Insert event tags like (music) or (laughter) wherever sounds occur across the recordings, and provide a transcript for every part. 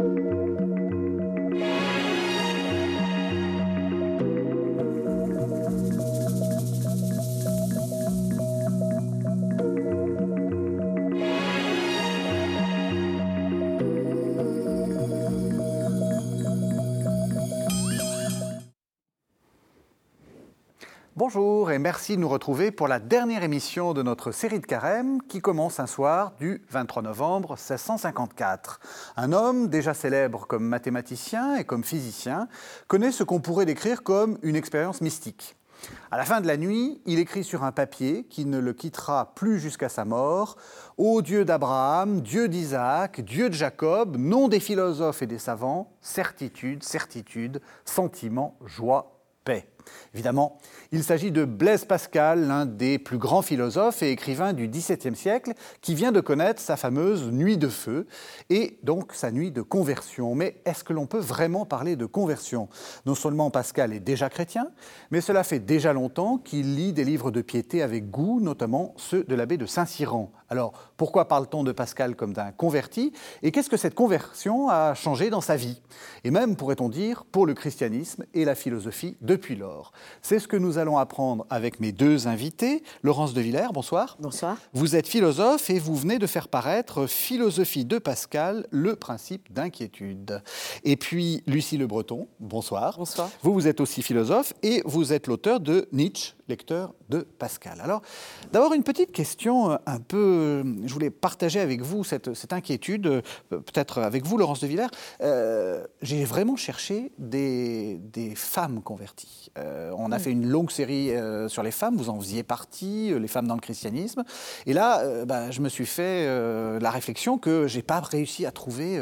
Thank you. Et merci de nous retrouver pour la dernière émission de notre série de carême qui commence un soir du 23 novembre 1654. Un homme déjà célèbre comme mathématicien et comme physicien connaît ce qu'on pourrait décrire comme une expérience mystique. À la fin de la nuit, il écrit sur un papier qui ne le quittera plus jusqu'à sa mort Ô Dieu d'Abraham, Dieu d'Isaac, Dieu de Jacob, nom des philosophes et des savants, certitude, certitude, sentiment, joie, paix. Évidemment, il s'agit de Blaise Pascal, l'un des plus grands philosophes et écrivains du XVIIe siècle, qui vient de connaître sa fameuse nuit de feu et donc sa nuit de conversion. Mais est-ce que l'on peut vraiment parler de conversion? Non seulement Pascal est déjà chrétien, mais cela fait déjà longtemps qu'il lit des livres de piété avec goût, notamment ceux de l'abbé de Saint-Cyran. Alors, pourquoi parle-t-on de Pascal comme d'un converti? Et qu'est-ce que cette conversion a changé dans sa vie? Et même, pourrait-on dire, pour le christianisme et la philosophie depuis lors C'est ce que nous allons apprendre avec mes deux invités. Laurence de Villers, bonsoir. Bonsoir. Vous êtes philosophe et vous venez de faire paraître Philosophie de Pascal, le principe d'inquiétude. Et puis, Lucie Le Breton, bonsoir. Bonsoir. Vous, vous êtes aussi philosophe et vous êtes l'auteur de Nietzsche, lecteur de Pascal. Alors, d'abord, une petite question euh, un peu. Je voulais partager avec vous cette, inquiétude, euh, peut-être avec vous, Laurence de Villers. Euh, j'ai vraiment cherché des, femmes converties. On a mm. fait une longue série sur les femmes, vous en faisiez partie, les femmes dans le christianisme. Et là, bah, je me suis fait la réflexion que j'ai pas réussi à trouver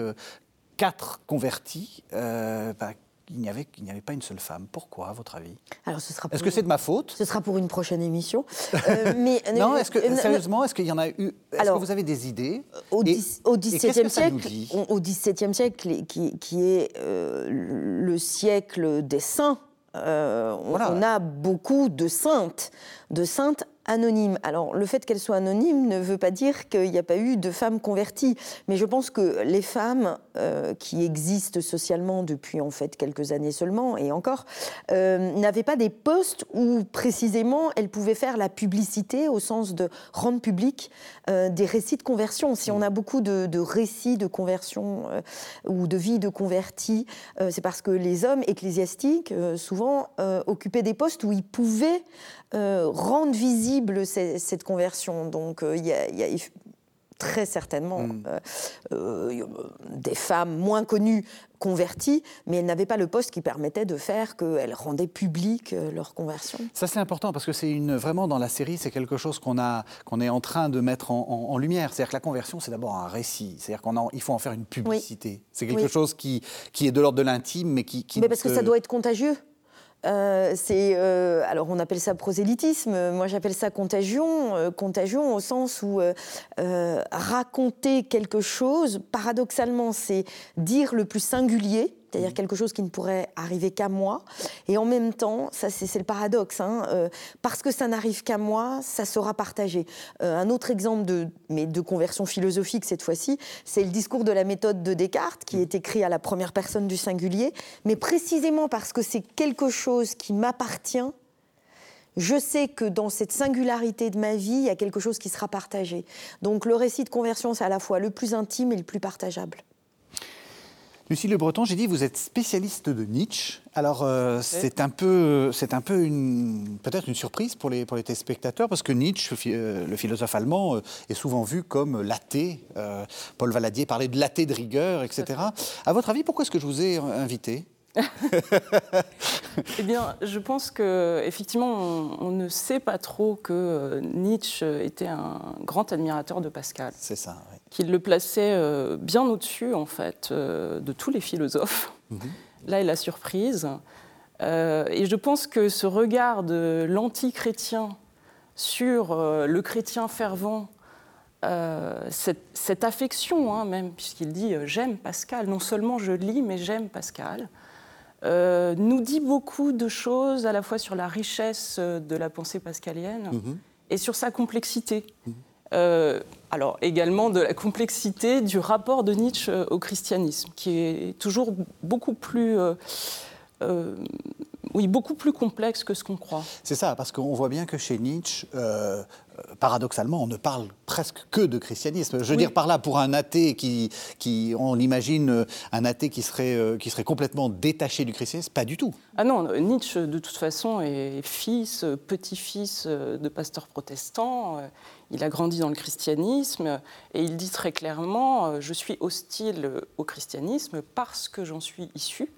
quatre convertis. Bah, il n'y avait, avait pas une seule femme. Pourquoi, à votre avis? Alors, ce sera. Est-ce que c'est de ma faute? Ce sera pour une prochaine émission. (laughs) Euh, mais non, est-ce que sérieusement, est-ce qu'il y en a eu Est-ce que vous avez des idées? Au, XVIIe siècle, au XVIIe siècle, qui, qui est euh, le siècle des saints, euh, on, on, a beaucoup de saintes, de saintes anonyme. Alors, le fait qu'elle soit anonyme ne veut pas dire qu'il n'y a pas eu de femmes converties, mais je pense que les femmes euh, qui existent socialement depuis en fait quelques années seulement, et encore, euh, n'avaient pas des postes où précisément elles pouvaient faire la publicité au sens de rendre public euh, des récits de conversion. Si on a beaucoup de, de récits de conversion ou de vie de convertis, c'est parce que les hommes ecclésiastiques souvent occupaient des postes où ils pouvaient rendre visible cette conversion. Donc euh, il y, a, très certainement hmm. euh, euh, des femmes moins connues converties, mais elles n'avaient pas le poste qui permettait de faire qu'elles rendaient publique leur conversion. Ça c'est important parce que c'est une vraiment dans la série c'est quelque chose qu'on a qu'on est en train de mettre en, lumière. C'est-à-dire que la conversion c'est d'abord un récit. C'est-à-dire qu'on il faut en faire une publicité. C'est quelque chose qui qui est de l'ordre de l'intime, mais qui, qui mais parce que ça doit être contagieux. Euh, c'est euh, alors on appelle ça prosélytisme, moi j'appelle ça contagion, euh, contagion au sens où raconter quelque chose, paradoxalement, c'est dire le plus singulier c'est-à-dire quelque chose qui ne pourrait arriver qu'à moi. Et en même temps, ça c'est le paradoxe, hein, euh, parce que ça n'arrive qu'à moi, ça sera partagé. Euh, un autre exemple de, mais de conversion philosophique cette fois-ci, c'est le discours de la méthode de Descartes, qui est écrit à la première personne du singulier, mais précisément parce que c'est quelque chose qui m'appartient, je sais que dans cette singularité de ma vie, il y a quelque chose qui sera partagé. Donc le récit de conversion, c'est à la fois le plus intime et le plus partageable. Lucie Le Breton, j'ai dit vous êtes spécialiste de Nietzsche. Alors euh, c'est un peu, c'est un peu une, peut-être une surprise pour les pour les téléspectateurs parce que Nietzsche, euh, le philosophe allemand, euh, est souvent vu comme l'athée. Paul Valadier parlait de l'athée de rigueur, etc. À votre avis, pourquoi est-ce que je vous ai invité? (laughs) eh bien, je pense que effectivement, on, ne sait pas trop que Nietzsche était un grand admirateur de Pascal. C'est ça. Oui. Qu'il le plaçait euh, bien au-dessus, en fait, euh, de tous les philosophes. Mhm. Là est la surprise. Euh, et je pense que ce regard de l'anti-chrétien sur le chrétien fervent cette, cette, affection, hein, même, puisqu'il dit j'aime Pascal, non seulement je lis, mais j'aime Pascal, euh, nous dit beaucoup de choses à la fois sur la richesse de la pensée pascalienne mhm. et sur sa complexité. Mhm. alors également de la complexité du rapport de Nietzsche au christianisme, qui est toujours beaucoup plus oui, beaucoup plus complexe que ce qu'on croit. C'est ça, parce qu'on voit bien que chez Nietzsche, euh, paradoxalement, on ne parle presque que de christianisme. Je veux dire par là, pour un athée qui, qui on imagine un athée qui serait, euh, qui serait complètement détaché du christianisme, pas du tout. Ah non, Nietzsche, de toute façon, est fils, petit-fils de pasteurs protestants. Il a grandi dans le christianisme et il dit très clairement, je suis hostile au christianisme parce que j'en suis issu.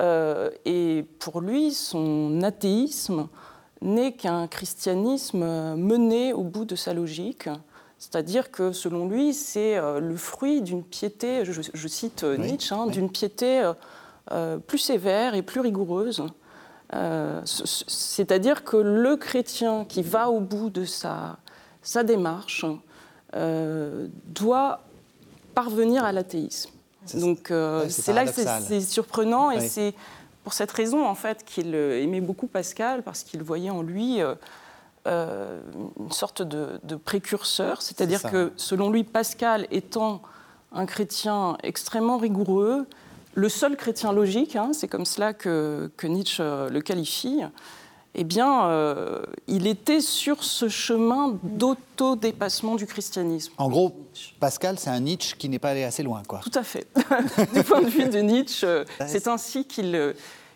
Euh, et pour lui, son athéisme n'est qu'un christianisme mené au bout de sa logique. C'est-à-dire que selon lui, c'est euh, le fruit d'une piété, je, cite euh, Nietzsche, hein, d'une piété plus sévère et plus rigoureuse. C'est-à-dire que le chrétien qui va au bout de sa, sa démarche doit parvenir à l'athéisme. Donc euh, c'est là que c'est surprenant et c'est pour cette raison en fait qu'il euh, aimait beaucoup Pascal parce qu'il voyait en lui euh, une sorte de, précurseur, c'est-à-dire que selon lui Pascal étant un chrétien extrêmement rigoureux, le seul chrétien logique, hein, c'est comme cela que, que Nietzsche le qualifie, eh bien, euh, il était sur ce chemin d'autodépassement du christianisme. En gros, Pascal, c'est un Nietzsche qui n'est pas allé assez loin, quoi. Tout à fait. (laughs) du point de vue de Nietzsche, euh, c'est ainsi qu'il euh,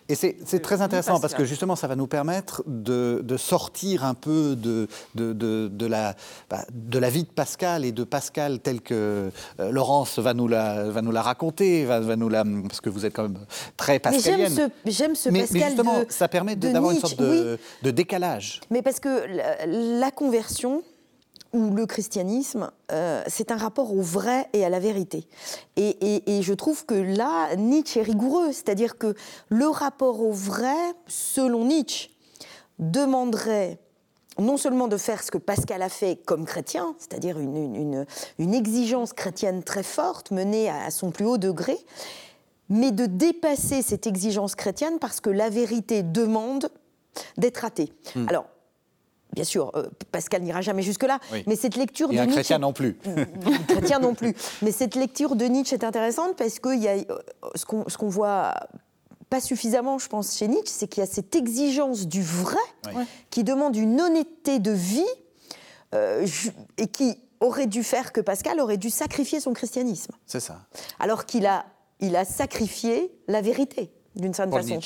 et c'est très intéressant parce que justement, ça va nous permettre de, sortir un peu de, de, la, bah, de la vie de Pascal et de Pascal tel que euh, Laurence va nous la, va nous la raconter, va, va, nous la, parce que vous êtes quand même très pascalienne. Mais j'aime ce, Pascal. Mais justement, ça permet d'avoir une sorte de, décalage. Mais parce que la conversion, où le christianisme, euh, c'est un rapport au vrai et à la vérité. Et, je trouve que là, Nietzsche est rigoureux, c'est-à-dire que le rapport au vrai, selon Nietzsche, demanderait non seulement de faire ce que Pascal a fait comme chrétien, c'est-à-dire une, exigence chrétienne très forte, menée à, son plus haut degré, mais de dépasser cette exigence chrétienne parce que la vérité demande d'être athée. Hmm. Alors, Bien sûr, euh, Pascal n'ira jamais jusque-là, mais cette lecture Et de un Nietzsche... chrétien non plus. (laughs) chrétien non plus. Mais cette lecture de Nietzsche est intéressante parce que y a, euh, ce qu'on voit pas suffisamment, je pense, chez Nietzsche, c'est qu'il y a cette exigence du vrai qui demande une honnêteté de vie euh, et qui aurait dû faire que Pascal aurait dû sacrifier son christianisme. C'est ça. Alors qu'il a, il a sacrifié la vérité, d'une certaine façon.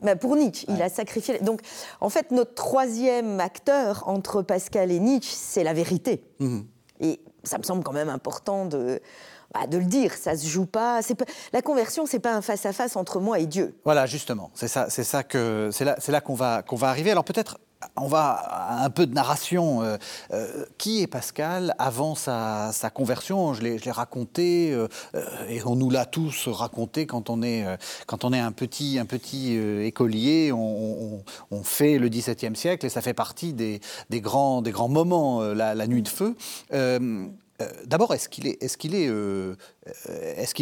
Bah, pour Nietzsche, il a sacrifié. Donc, en fait, notre troisième acteur entre Pascal et Nietzsche, c'est la vérité. Mhm. Et ça me semble quand même important de, bah, de le dire. Ça se joue pas. pas la conversion, c'est pas un face à face entre moi et Dieu. Voilà, justement. C'est ça, c'est ça que c'est là, c'est là qu'on va qu'on va arriver. Alors peut-être on va à un peu de narration. Euh, euh, qui est Pascal avant sa, conversion? Je l'ai raconté euh, et on nous l'a tous raconté quand on est, quand on est un petit, un petit écolier. On, fait le XVIIe siècle et ça fait partie des, grands, des grands moments, la, nuit de feu. D'abord, est-ce qu'il est, est-ce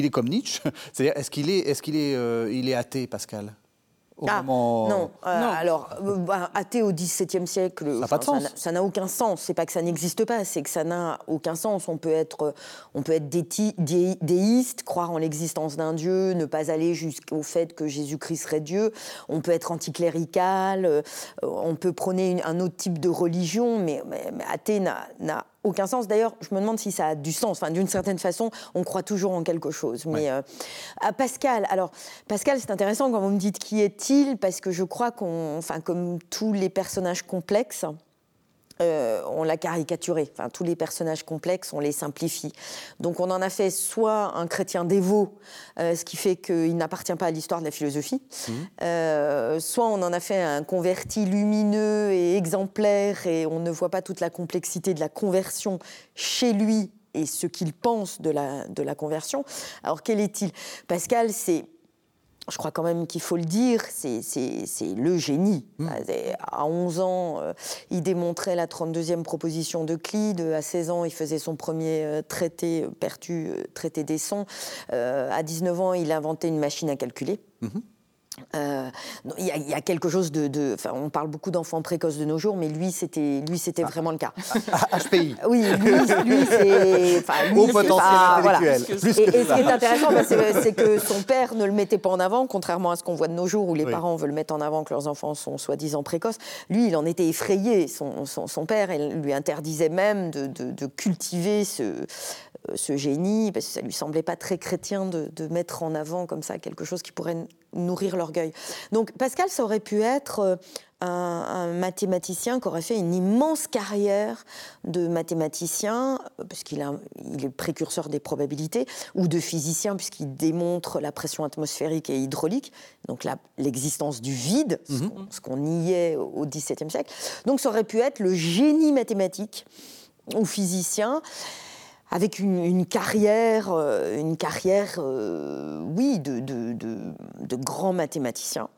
est, comme Nietzsche? C'est-à-dire, est-ce qu'il est, est, il est athée, Pascal? Ah, non. Euh, alors, euh, bah, athée au XVIIe siècle, ça n'a aucun sens. C'est pas que ça n'existe pas, c'est que ça n'a aucun sens. On peut être, on peut être déiste, croire en l'existence d'un Dieu, ne pas aller jusqu'au fait que Jésus-Christ serait Dieu. On peut être anticlérical, euh, on peut prôner un autre type de religion, mais, mais athée n'a aucun sens. D'ailleurs, je me demande si ça a du sens. Enfin, d'une certaine façon, on croit toujours en quelque chose. Mais euh, à Pascal, alors Pascal, c'est intéressant quand vous me dites qui est-il, parce que je crois qu'on, enfin, comme tous les personnages complexes, euh, on l'a caricaturé. Enfin, tous les personnages complexes, on les simplifie. Donc on en a fait soit un chrétien dévot, euh, ce qui fait qu'il n'appartient pas à l'histoire de la philosophie, mmh. euh, soit on en a fait un converti lumineux et exemplaire, et on ne voit pas toute la complexité de la conversion chez lui et ce qu'il pense de la, de la conversion. Alors quel est-il? Pascal, c'est je crois quand même qu'il faut le dire, c'est le génie. Mmh. À 11 ans, euh, il démontrait la 32e proposition d'Euclide. À 16 ans, il faisait son premier euh, traité, euh, Pertu, traité des sons. à 19 ans, il a inventé une machine à calculer. Mmh. Euh, il y, a quelque chose de, on parle beaucoup d'enfants précoces de nos jours, mais lui, c'était, lui, c'était ah. vraiment le cas. HPI. Oui, lui, lui c'est, enfin, Au potentiel intellectuel. Et, ce qui est intéressant, bah, c'est, que son père ne le mettait pas en avant, contrairement à ce qu'on voit de nos jours où les parents veulent mettre en avant que leurs enfants sont soi-disant précoces. Lui, il en était effrayé. Son, son, père lui interdisait même de, de cultiver ce, ce génie, parce que ça lui semblait pas très chrétien de, mettre en avant comme ça quelque chose qui pourrait nourrir l'orgueil. Donc Pascal, ça aurait pu être euh, un, mathématicien qui aurait fait une immense carrière de mathématicien, puisqu'il il est précurseur des probabilités, ou de physicien, puisqu'il démontre la pression atmosphérique et hydraulique, donc l'existence du vide, mhm. ce qu'on niait au XVIIe siècle. Donc ça aurait pu être le génie mathématique ou physicien avec une, carrière, une carrière, euh, euh, oui, de, de, grand mathématicien.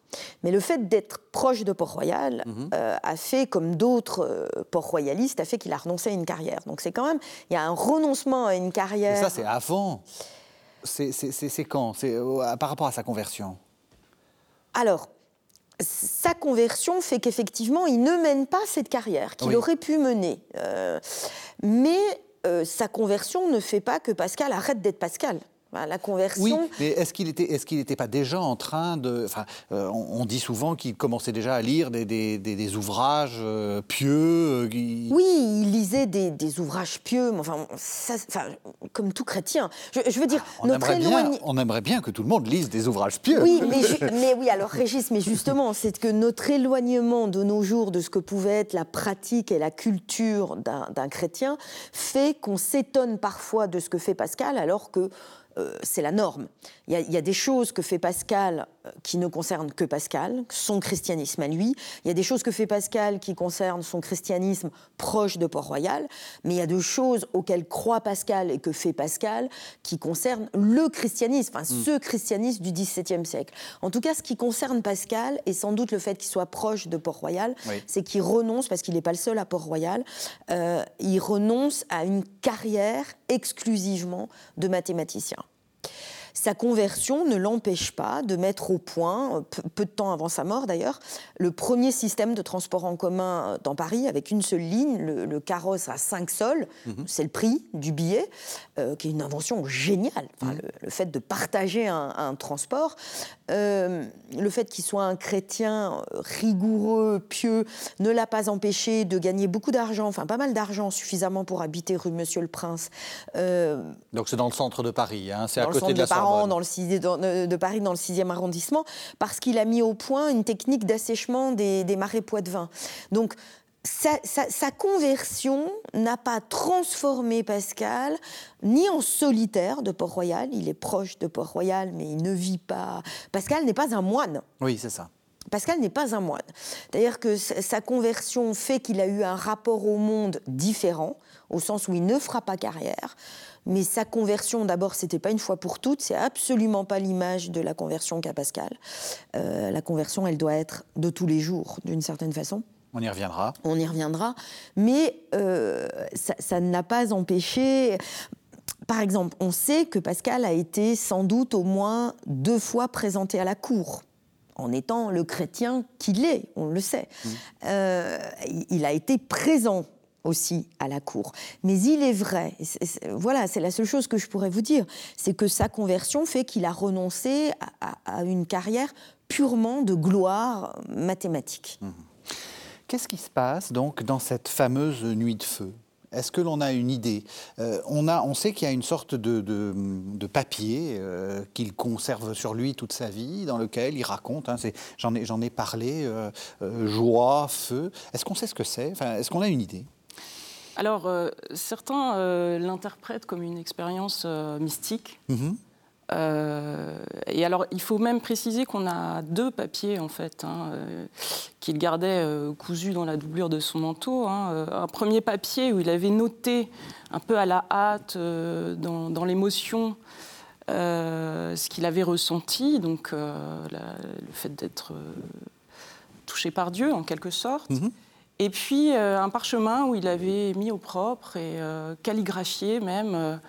Mais le fait d'être proche de Port-Royal mhm. euh, a fait, comme d'autres port-royalistes, a fait qu'il a renoncé à une carrière. Donc c'est quand même, il y a un renoncement à une carrière. Mais ça, c'est avant. C'est quand? C'est par rapport à sa conversion? Alors, sa conversion fait qu'effectivement, il ne mène pas cette carrière qu'il aurait pu mener. mais euh, sa conversion ne fait pas que Pascal arrête d'être Pascal. La conversion. Oui, mais est-ce qu'il était, est-ce qu'il n'était pas déjà en train de, enfin, euh, on, dit souvent qu'il commençait déjà à lire des, des, des, ouvrages euh, pieux. Oui, il lisait des, ouvrages pieux, mais enfin, ça, comme tout chrétien. Je, veux dire, ah, on notre aimerait bien, on aimerait bien que tout le monde lise des ouvrages pieux. Oui, mais, mais oui, alors Régis, mais justement, c'est que notre éloignement de nos jours de ce que pouvait être la pratique et la culture d'un chrétien fait qu'on s'étonne parfois de ce que fait Pascal, alors que euh, c'est la norme. Il y, a, des choses que fait Pascal euh, qui ne concernent que Pascal, son christianisme à lui. Il y a des choses que fait Pascal qui concernent son christianisme proche de Port-Royal. Mais il y a deux choses auxquelles croit Pascal et que fait Pascal qui concernent le christianisme, enfin mm. ce christianisme du XVIIe siècle. En tout cas, ce qui concerne Pascal, et sans doute le fait qu'il soit proche de Port-Royal, c'est qu'il renonce, parce qu'il n'est pas le seul à Port-Royal, euh, il renonce à une carrière exclusivement de mathématicien. Sa conversion ne l'empêche pas de mettre au point, peu de temps avant sa mort d'ailleurs, le premier système de transport en commun euh, dans Paris avec une seule ligne, le, carrosse à 5 sols, mhm. c'est le prix du billet, euh, qui est une invention géniale. Mhm. le, fait de partager un, transport, euh, le fait qu'il soit un chrétien rigoureux, pieux, ne l'a pas empêché de gagner beaucoup d'argent, enfin pas mal d'argent, suffisamment pour habiter rue Monsieur le Prince. Donc c'est dans le centre de Paris, hein, c'est à côté de la Sorbonne dans le de Paris, dans le 6e arrondissement, parce qu'il a mis au point une technique d'assèchement des, marais poitevins. Donc, sa, conversion n'a pas transformé Pascal ni en solitaire de Port-Royal, il est proche de Port-Royal, mais il ne vit pas. Pascal n'est pas un moine. Oui, c'est ça. Pascal n'est pas un moine. C'est-à-dire que sa conversion fait qu'il a eu un rapport au monde différent, au sens où il ne fera pas carrière. Mais sa conversion, d'abord, c'était pas une fois pour toutes. C'est absolument pas l'image de la conversion qu'a Pascal. Euh, la conversion, elle doit être de tous les jours, d'une certaine façon. On y reviendra. On y reviendra. Mais euh, ça, ne l'a pas empêché. Par exemple, on sait que Pascal a été sans doute au moins deux fois présenté à la cour en étant le chrétien qu'il est, on le sait. Mmh. Euh, il a été présent aussi à la cour. Mais il est vrai, voilà, c'est la seule chose que je pourrais vous dire, c'est que sa conversion fait qu'il a renoncé à, une carrière purement de gloire mathématique. Mmh. Qu'est-ce qui se passe donc dans cette fameuse nuit de feu? Est-ce que l'on a une idée? Euh, on, a, on sait qu'il y a une sorte de, de, papier euh, qu'il conserve sur lui toute sa vie, dans lequel il raconte, hein, j'en ai, ai, parlé, euh, joie, feu. Est-ce qu'on sait ce que c'est? Est-ce qu'on a une idée? Alors, euh, certains euh, l'interprètent comme une expérience euh, mystique. Mhm. et alors, il faut même préciser qu'on a deux papiers, en fait, hein, qu'il gardait cousus dans la doublure de son manteau. Hein. Un premier papier où il avait noté, un peu à la hâte, dans, l'émotion, ce qu'il avait ressenti, donc le fait d'être touché par Dieu, en quelque sorte. Mhm. Et puis euh, un parchemin où il avait mis au propre et euh, calligraphié même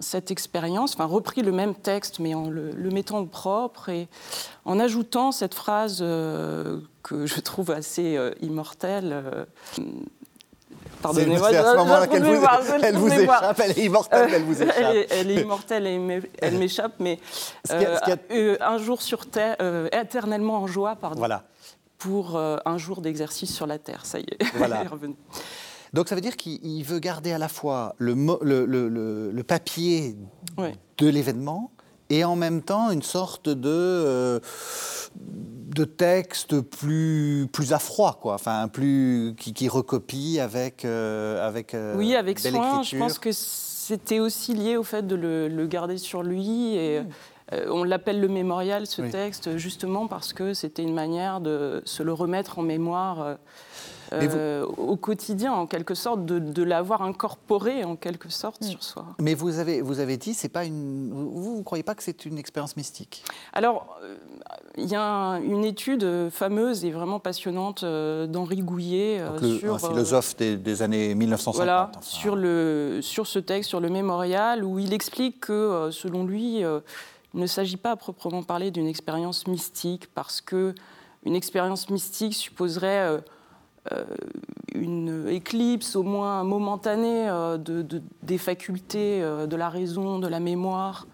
cette expérience, enfin repris le même texte mais en le, mettant au propre et en ajoutant cette phrase que je trouve assez immortelle Pardonnez-moi. Qu'elle vous, elle vous échappe. Elle est immortelle, elle vous (laughs) échappe. Elle est, immortelle et elle m'échappe, mais euh, euh, un jour sur Terre, euh, éternellement en joie, pardon. Voilà. Pour un jour d'exercice sur la Terre, ça y est. (laughs) Voilà. Donc ça veut dire qu'il veut garder à la fois le, le, le, le papier de l'événement et en même temps une sorte de de textes plus, plus à froid, quoi. Enfin, plus, qui, qui recopie avec. Euh, avec euh, oui, avec soin. Je pense que c'était aussi lié au fait de le, garder sur lui. Et, hmm. Euh, on l'appelle le mémorial, ce texte, justement parce que c'était une manière de se le remettre en mémoire euh, au quotidien, en quelque sorte, de, l'avoir incorporé en quelque sorte sur soi. Mais vous avez, vous avez dit, c'est pas une, vous ne croyez pas que c'est une expérience mystique? Alors, euh, il y a une étude fameuse et vraiment passionnante euh, d'Henri Gouillet sur un philosophe des, années 1950. Voilà, sur, le, sur ce texte, sur le mémorial, où il explique que, selon lui, il ne s'agit pas à proprement parler d'une expérience mystique, parce que une expérience mystique supposerait euh, une éclipse au moins momentanée euh, de, des facultés euh, de la raison, de la mémoire.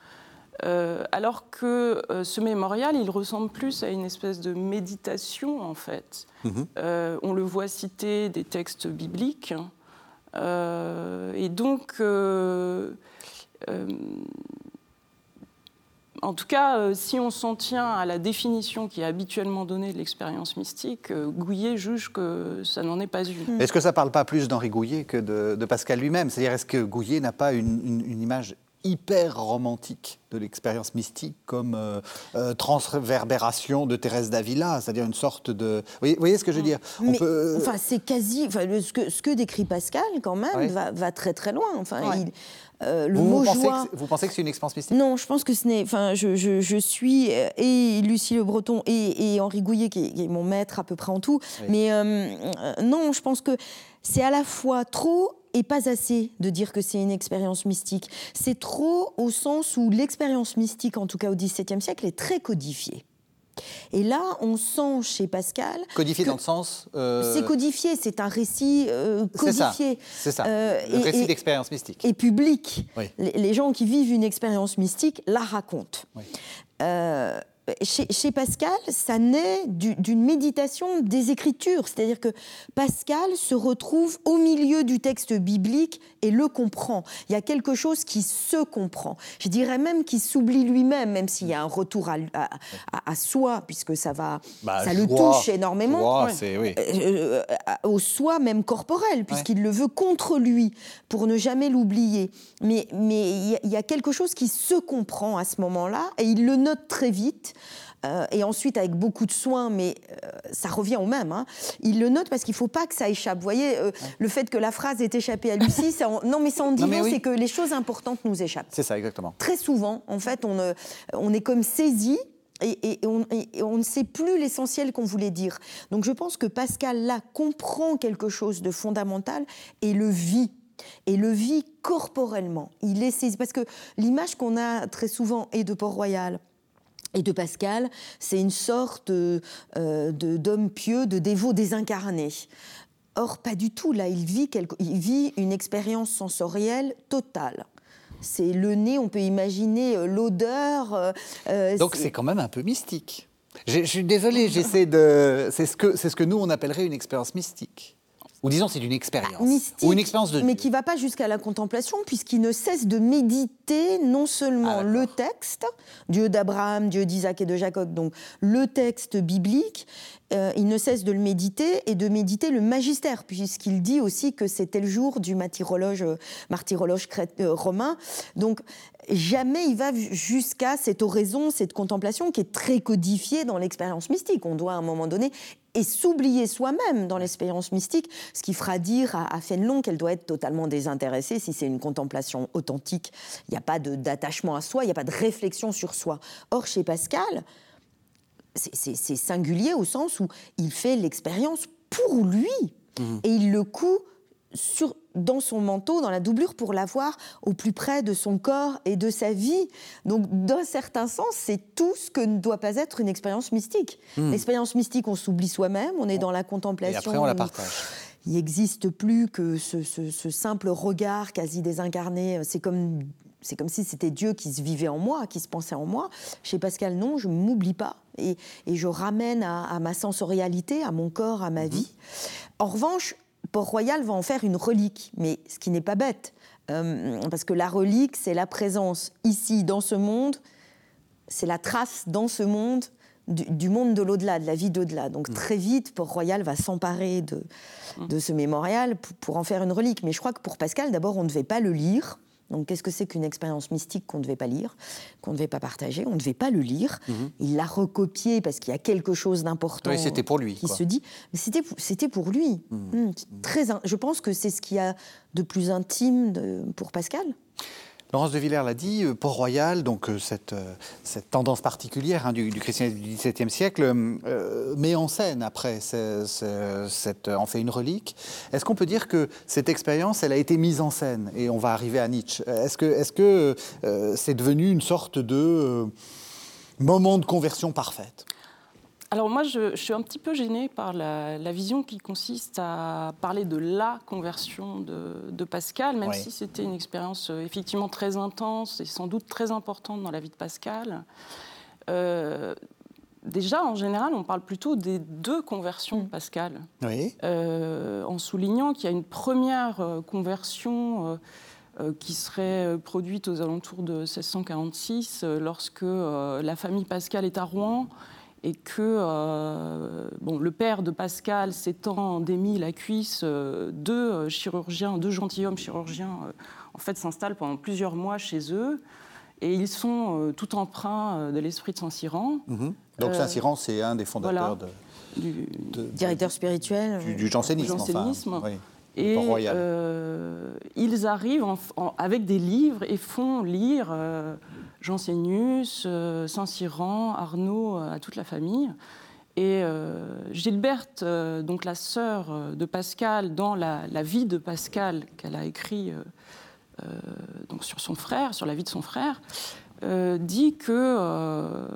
alors que ce mémorial, il ressemble plus à une espèce de méditation, en fait. Mhm. on le voit citer des textes bibliques. et donc, en tout cas, euh, si on s'en tient à la définition qui est habituellement donnée de l'expérience mystique, euh, Gouillet juge que ça n'en est pas une. Est-ce que ça ne parle pas plus d'Henri Gouillet que de, Pascal lui-même? C'est-à-dire, est-ce que Gouillet n'a pas une, image hyper romantique de l'expérience mystique comme euh, transverbération de Thérèse d'Avila, c'est-à-dire une sorte de... Vous voyez, ce que je veux dire? Enfin, c'est quasi... ce, que, ce, que, décrit Pascal, quand même, va, très très loin. Enfin, il, euh, le vous, pensez. Que, vous pensez que c'est une expérience mystique Non, je pense que ce n'est. Enfin, je, je, suis euh, et Lucie Le Breton et, et Henri Gouillet, qui est, mon maître à peu près en tout. Mais euh, non, je pense que c'est à la fois trop et pas assez de dire que c'est une expérience mystique. C'est trop au sens où l'expérience mystique, en tout cas au XVIIe siècle, est très codifiée. Et là, on sent chez Pascal. Codifié dans le sens. Euh, c'est codifié, c'est un récit euh, codifié. C'est ça. Euh, le récit d'expérience mystique. Et public. Les, gens qui vivent une expérience mystique la racontent. Oui chez, Pascal, ça naît d'une méditation des Écritures, c'est-à-dire que Pascal se retrouve au milieu du texte biblique et le comprend. Il y a quelque chose qui se comprend. Je dirais même qu'il s'oublie lui-même, même s'il y a un retour à, soi, puisque ça va, bah, ça le touche énormément. oui. Euh, euh, au soi même corporel, puisqu'il le veut contre lui, pour ne jamais l'oublier. Mais mais il y a quelque chose qui se comprend à ce moment-là, et il le note très vite. Euh, et ensuite avec beaucoup de soin, mais euh, ça revient au même. Hein. Il le note parce qu'il ne faut pas que ça échappe. Vous voyez, euh, le fait que la phrase ait échappé à Lucie, non mais ça en (laughs) dit c'est que les choses importantes nous échappent. C'est ça, exactement. Très souvent, en fait, on, on est comme saisi et, on, on, ne sait plus l'essentiel qu'on voulait dire. Donc je pense que Pascal, là, comprend quelque chose de fondamental et le vit. Et le vit corporellement. Il est saisi. Parce que l'image qu'on a très souvent est de Port-Royal, et de Pascal, c'est une sorte euh, d'homme pieux, de dévot désincarné. Or, pas du tout. Là, il vit, il vit une expérience sensorielle totale. C'est le nez, on peut imaginer euh, l'odeur. Euh, Donc, c'est quand même un peu mystique. Je, suis désolé, j'essaie de. C'est ce, que, ce que nous, on appellerait une expérience mystique. Ou disons, c'est une expérience. Mystique, ou une expérience de Mais qui ne va pas jusqu'à la contemplation, puisqu'il ne cesse de méditer non seulement ah, le texte, Dieu d'Abraham, Dieu d'Isaac et de Jacob, donc le texte biblique, euh, il ne cesse de le méditer et de méditer le magistère, puisqu'il dit aussi que c'était le jour du martyrologe, euh, martyrologe euh, romain. Donc jamais il va jusqu'à cette oraison, cette contemplation qui est très codifiée dans l'expérience mystique. On doit à un moment donné et s'oublier soi-même dans l'expérience mystique, ce qui fera dire à, à Fénelon qu'elle doit être totalement désintéressée si c'est une contemplation authentique. Il n'y a pas d'attachement à soi, il n'y a pas de réflexion sur soi. Or, chez Pascal, c'est singulier au sens où il fait l'expérience pour lui. Mmh. Et il le coud sur, dans son manteau, dans la doublure, pour l'avoir au plus près de son corps et de sa vie. Donc, d'un certain sens, c'est tout ce que ne doit pas être une expérience mystique. Hmm. L'expérience mystique, on s'oublie soi-même, on est dans la contemplation. Et après, on la partage. Il n'existe plus que ce, ce, simple regard quasi désincarné. C'est comme c'est comme si c'était Dieu qui se vivait en moi, qui se pensait en moi. Chez Pascal, non, je ne m'oublie pas et, et, je ramène à, ma sensorialité, à mon corps, à ma mhm. vie. En revanche, Port-Royal va en faire une relique, mais ce qui n'est pas bête, euh, parce que la relique, c'est la présence ici, dans ce monde, c'est la trace dans ce monde du, monde de l'au-delà, de la vie d'au-delà. Donc mm. très vite, Port-Royal va s'emparer de, mm. de, ce mémorial pour, pour, en faire une relique. Mais je crois que pour Pascal, d'abord, on ne devait pas le lire. Donc, qu'est-ce que c'est qu'une expérience mystique qu'on ne devait pas lire, qu'on ne devait pas partager On ne devait pas le lire. Mhm. Il l'a recopié parce qu'il y a quelque chose d'important. Oui, c'était pour lui. Qui se dit, mais c'était c'était pour lui. Mhm. Hmm, très, je pense que c'est ce qu'il y a de plus intime pour Pascal. Laurence de Villers l'a dit, euh, Port-Royal, donc euh, cette, euh, cette, tendance particulière hein, du, christianisme du XVIIe siècle, met en scène après, cette, en fait une relique. Est-ce qu'on peut dire que cette expérience, elle a été mise en scène Et on va arriver à Nietzsche? Est-ce que c'est -ce c'est devenu une sorte de moment de conversion parfaite? Alors moi, je, suis un petit peu gênée par la, vision qui consiste à parler de la conversion de, Pascal, même si c'était une expérience euh, effectivement très intense et sans doute très importante dans la vie de Pascal. Euh, déjà, en général, on parle plutôt des deux conversions de Pascal, euh, en soulignant qu'il y a une première conversion qui serait produite aux alentours de 1646, lorsque la famille Pascal est à Rouen et que euh, bon, le père de Pascal s'étant démis la cuisse, euh, deux euh, chirurgiens, deux gentilshommes chirurgiens, en fait, s'installent pendant plusieurs mois chez eux. Et ils sont tout emprunts de l'esprit de Saint-Cyran. Mhm. Donc Saint-Cyran, c'est un des fondateurs de, du directeur spirituel du, jansénisme. et ils arrivent avec des livres et font lire Jansénus, euh, Saint-Cyran, Arnaud, euh, à toute la famille. Et euh, Gilberte, donc la sœur de Pascal, dans la, vie de Pascal qu'elle a écrit donc sur son frère, sur la vie de son frère, dit que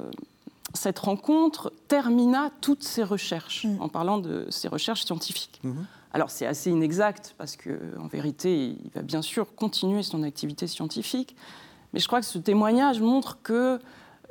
cette rencontre termina toutes ses recherches, mm. en parlant de ses recherches scientifiques. Mm-hmm. Alors c'est assez inexact parce qu'en vérité, il va bien sûr continuer son activité scientifique, mais je crois que ce témoignage montre qu'il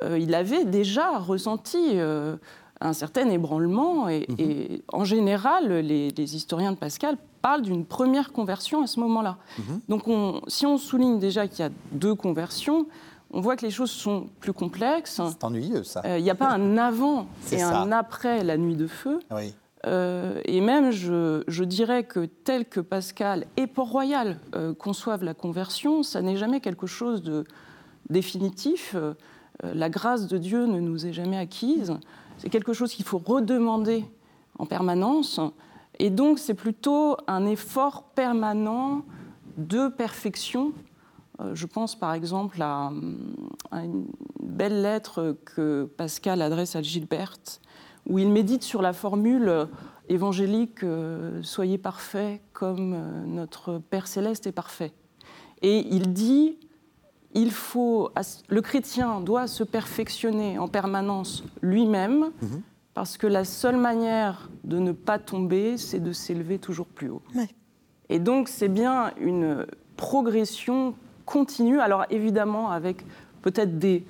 euh, avait déjà ressenti euh, un certain ébranlement. Et, mhm. en général, les, historiens de Pascal parlent d'une première conversion à ce moment-là. Mhm. Donc si on souligne déjà qu'il y a deux conversions, on voit que les choses sont plus complexes. C'est ennuyeux, ça. Euh, il n'y a pas un avant et un après la nuit de feu. Oui. Euh, et même, je, dirais que tel que Pascal et Port-Royal euh, conçoivent la conversion, ça n'est jamais quelque chose de définitif. Euh, la grâce de Dieu ne nous est jamais acquise. C'est quelque chose qu'il faut redemander en permanence. Et donc, c'est plutôt un effort permanent de perfection. je pense par exemple à, à, une belle lettre que Pascal adresse à Gilberte où il médite sur la formule euh, évangélique euh, Soyez parfaits comme euh, notre Père céleste est parfait. Et il dit il faut, le chrétien doit se perfectionner en permanence lui-même, mhm. parce que la seule manière de ne pas tomber, c'est de s'élever toujours plus haut. Et donc c'est bien une progression continue, alors évidemment avec peut-être des,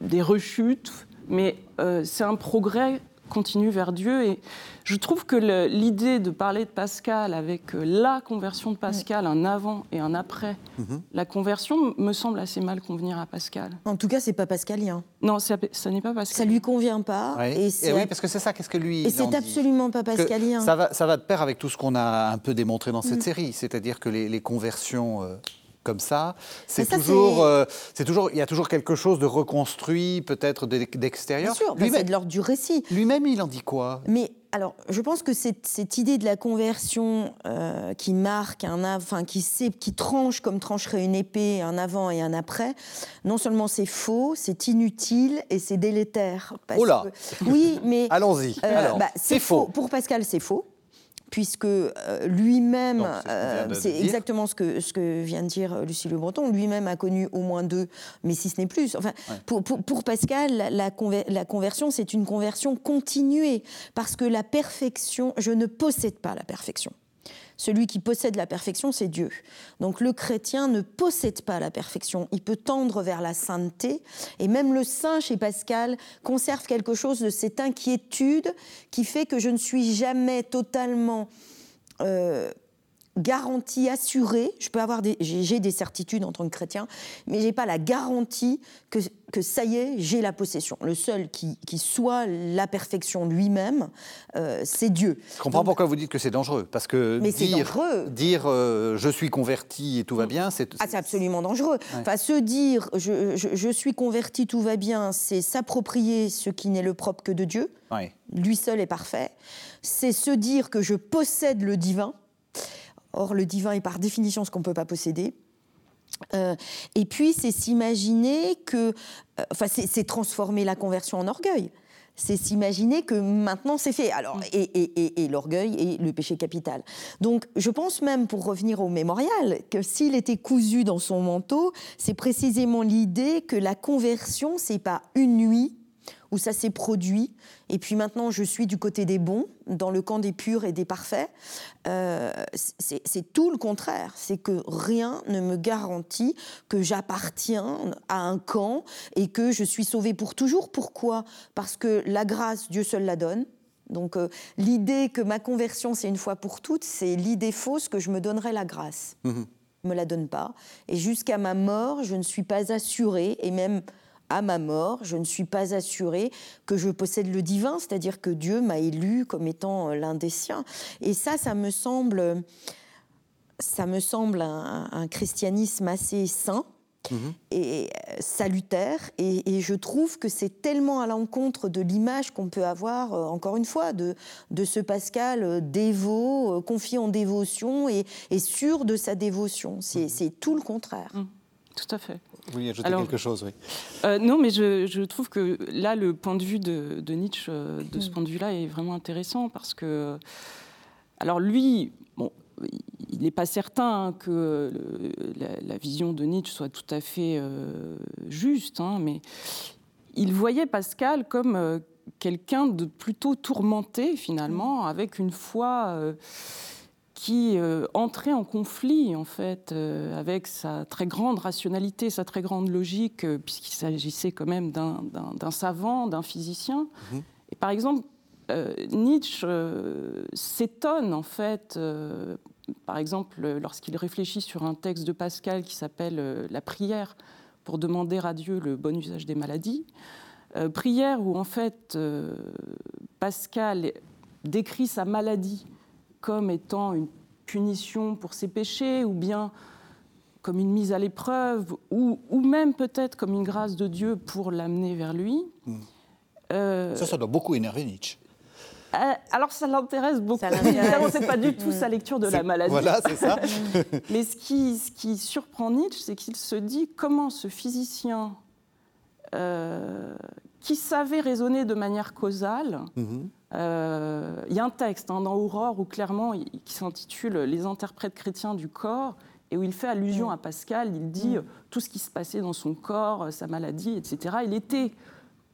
des rechutes, mais c'est un progrès continue vers Dieu. Et je trouve que l'idée de parler de Pascal avec euh, la conversion de Pascal, un avant et un après mhm. la conversion, me semble assez mal convenir à Pascal. En tout cas, c'est pas pascalien. Non, ça, n'est pas pascalien. Ça lui convient pas. Et, oui, parce que c'est ça, qu'est-ce que lui. Et c'est absolument pas pascalien. Ça va, ça va de pair avec tout ce qu'on a un peu démontré dans cette mm. série, c'est-à-dire que les, conversions. Euh, comme ça. C'est toujours, euh, c'est toujours, il y a toujours quelque chose de reconstruit, peut-être d'extérieur. Bien sûr, bah, c'est de l'ordre du récit. Lui-même, il en dit quoi? Mais alors, je pense que cette, cette idée de la conversion euh, qui marque un, enfin qui sait, qui tranche comme trancherait une épée, un avant et un après, non seulement c'est faux, c'est inutile et c'est délétère. oh là Oui, mais (laughs) allons-y. Euh, bah, c'est faux. Pour Pascal, c'est faux puisque lui-même, c'est exactement ce que, ce que vient de dire Lucie Le Breton, lui-même a connu au moins deux, mais si ce n'est plus. Enfin, pour, pour, Pascal, la, la conversion, c'est une conversion continuée, parce que la perfection, je ne possède pas la perfection. Celui qui possède la perfection, c'est Dieu. Donc le chrétien ne possède pas la perfection. Il peut tendre vers la sainteté. Et même le saint, chez Pascal, conserve quelque chose de cette inquiétude qui fait que je ne suis jamais totalement... Euh, garantie assurée. Je peux avoir des, j'ai des certitudes en tant que chrétien, mais j'ai pas la garantie que, que ça y est, j'ai la possession. Le seul qui, qui soit la perfection lui-même, euh, c'est Dieu. Je comprends pourquoi vous dites que c'est dangereux, parce que mais dire, euh, je suis converti et tout va bien, c'est ah, c'est absolument dangereux. Enfin, se dire je, je, suis converti, tout va bien, c'est s'approprier ce qui n'est le propre que de Dieu. Lui seul est parfait. C'est se dire que je possède le divin. Or, le divin est par définition ce qu'on ne peut pas posséder. Euh, et puis, c'est s'imaginer que. Euh, enfin, c'est transformer la conversion en orgueil. C'est s'imaginer que maintenant c'est fait. Alors, mm. et, et l'orgueil est le péché capital. Donc, je pense même, pour revenir au mémorial, que s'il était cousu dans son manteau, c'est précisément l'idée que la conversion, c'est pas une nuit où ça s'est produit. Et puis maintenant, je suis du côté des bons, dans le camp des purs et des parfaits. Euh, c'est tout le contraire. C'est que rien ne me garantit que j'appartiens à un camp et que je suis sauvé pour toujours. Pourquoi? Parce que la grâce, Dieu seul la donne. Donc euh, l'idée que ma conversion, c'est une fois pour toutes, c'est l'idée fausse que je me donnerai la grâce. Mmh me la donne pas. Et jusqu'à ma mort, je ne suis pas assurée, et même à ma mort, je ne suis pas assurée que je possède le divin, c'est-à-dire que Dieu m'a élu comme étant l'un des siens. Et ça, ça me semble, ça me semble un, christianisme assez sain. Mhm. et salutaire et, je trouve que c'est tellement à l'encontre de l'image qu'on peut avoir euh, encore une fois de, de ce Pascal euh, dévot euh, confié en dévotion et, sûr de sa dévotion c'est mhm. tout le contraire mhm. tout à fait oui, ajouter quelque chose, oui. Euh, non, mais je, trouve que là, le point de vue de, Nietzsche, euh, de ce mm. point de vue-là, est vraiment intéressant parce que. Alors, lui, bon, il n'est pas certain que la, vision de Nietzsche soit tout à fait euh, juste, hein, mais il voyait Pascal comme quelqu'un de plutôt tourmenté, finalement, mm. avec une foi qui euh, entrait en conflit en fait euh, avec sa très grande rationalité, sa très grande logique, euh, puisqu'il s'agissait quand même d'un savant, d'un physicien. Mhm. Et par exemple, Nietzsche s'étonne en fait, par exemple, lorsqu'il réfléchit sur un texte de Pascal qui s'appelle La prière pour demander à Dieu le bon usage des maladies. prière où en fait Pascal décrit sa maladie comme étant une punition pour ses péchés, ou bien comme une mise à l'épreuve, ou, même peut-être comme une grâce de Dieu pour l'amener vers lui. Hmm. Euh, ça, ça doit beaucoup énerver Nietzsche. Euh, alors ça l'intéresse beaucoup. (laughs) C'est pas du tout sa lecture de la maladie. Voilà, c'est ça. (laughs) Mais ce qui, ce qui surprend Nietzsche, c'est qu'il se dit comment ce physicien euh, qui savait raisonner de manière causale, mhm. Il y a un texte hein, dans Aurore où clairement, qui s'intitule Les interprètes chrétiens du corps, et où il fait allusion mm. à Pascal. Il dit mm. tout ce qui se passait dans son corps, sa maladie, etc. Il était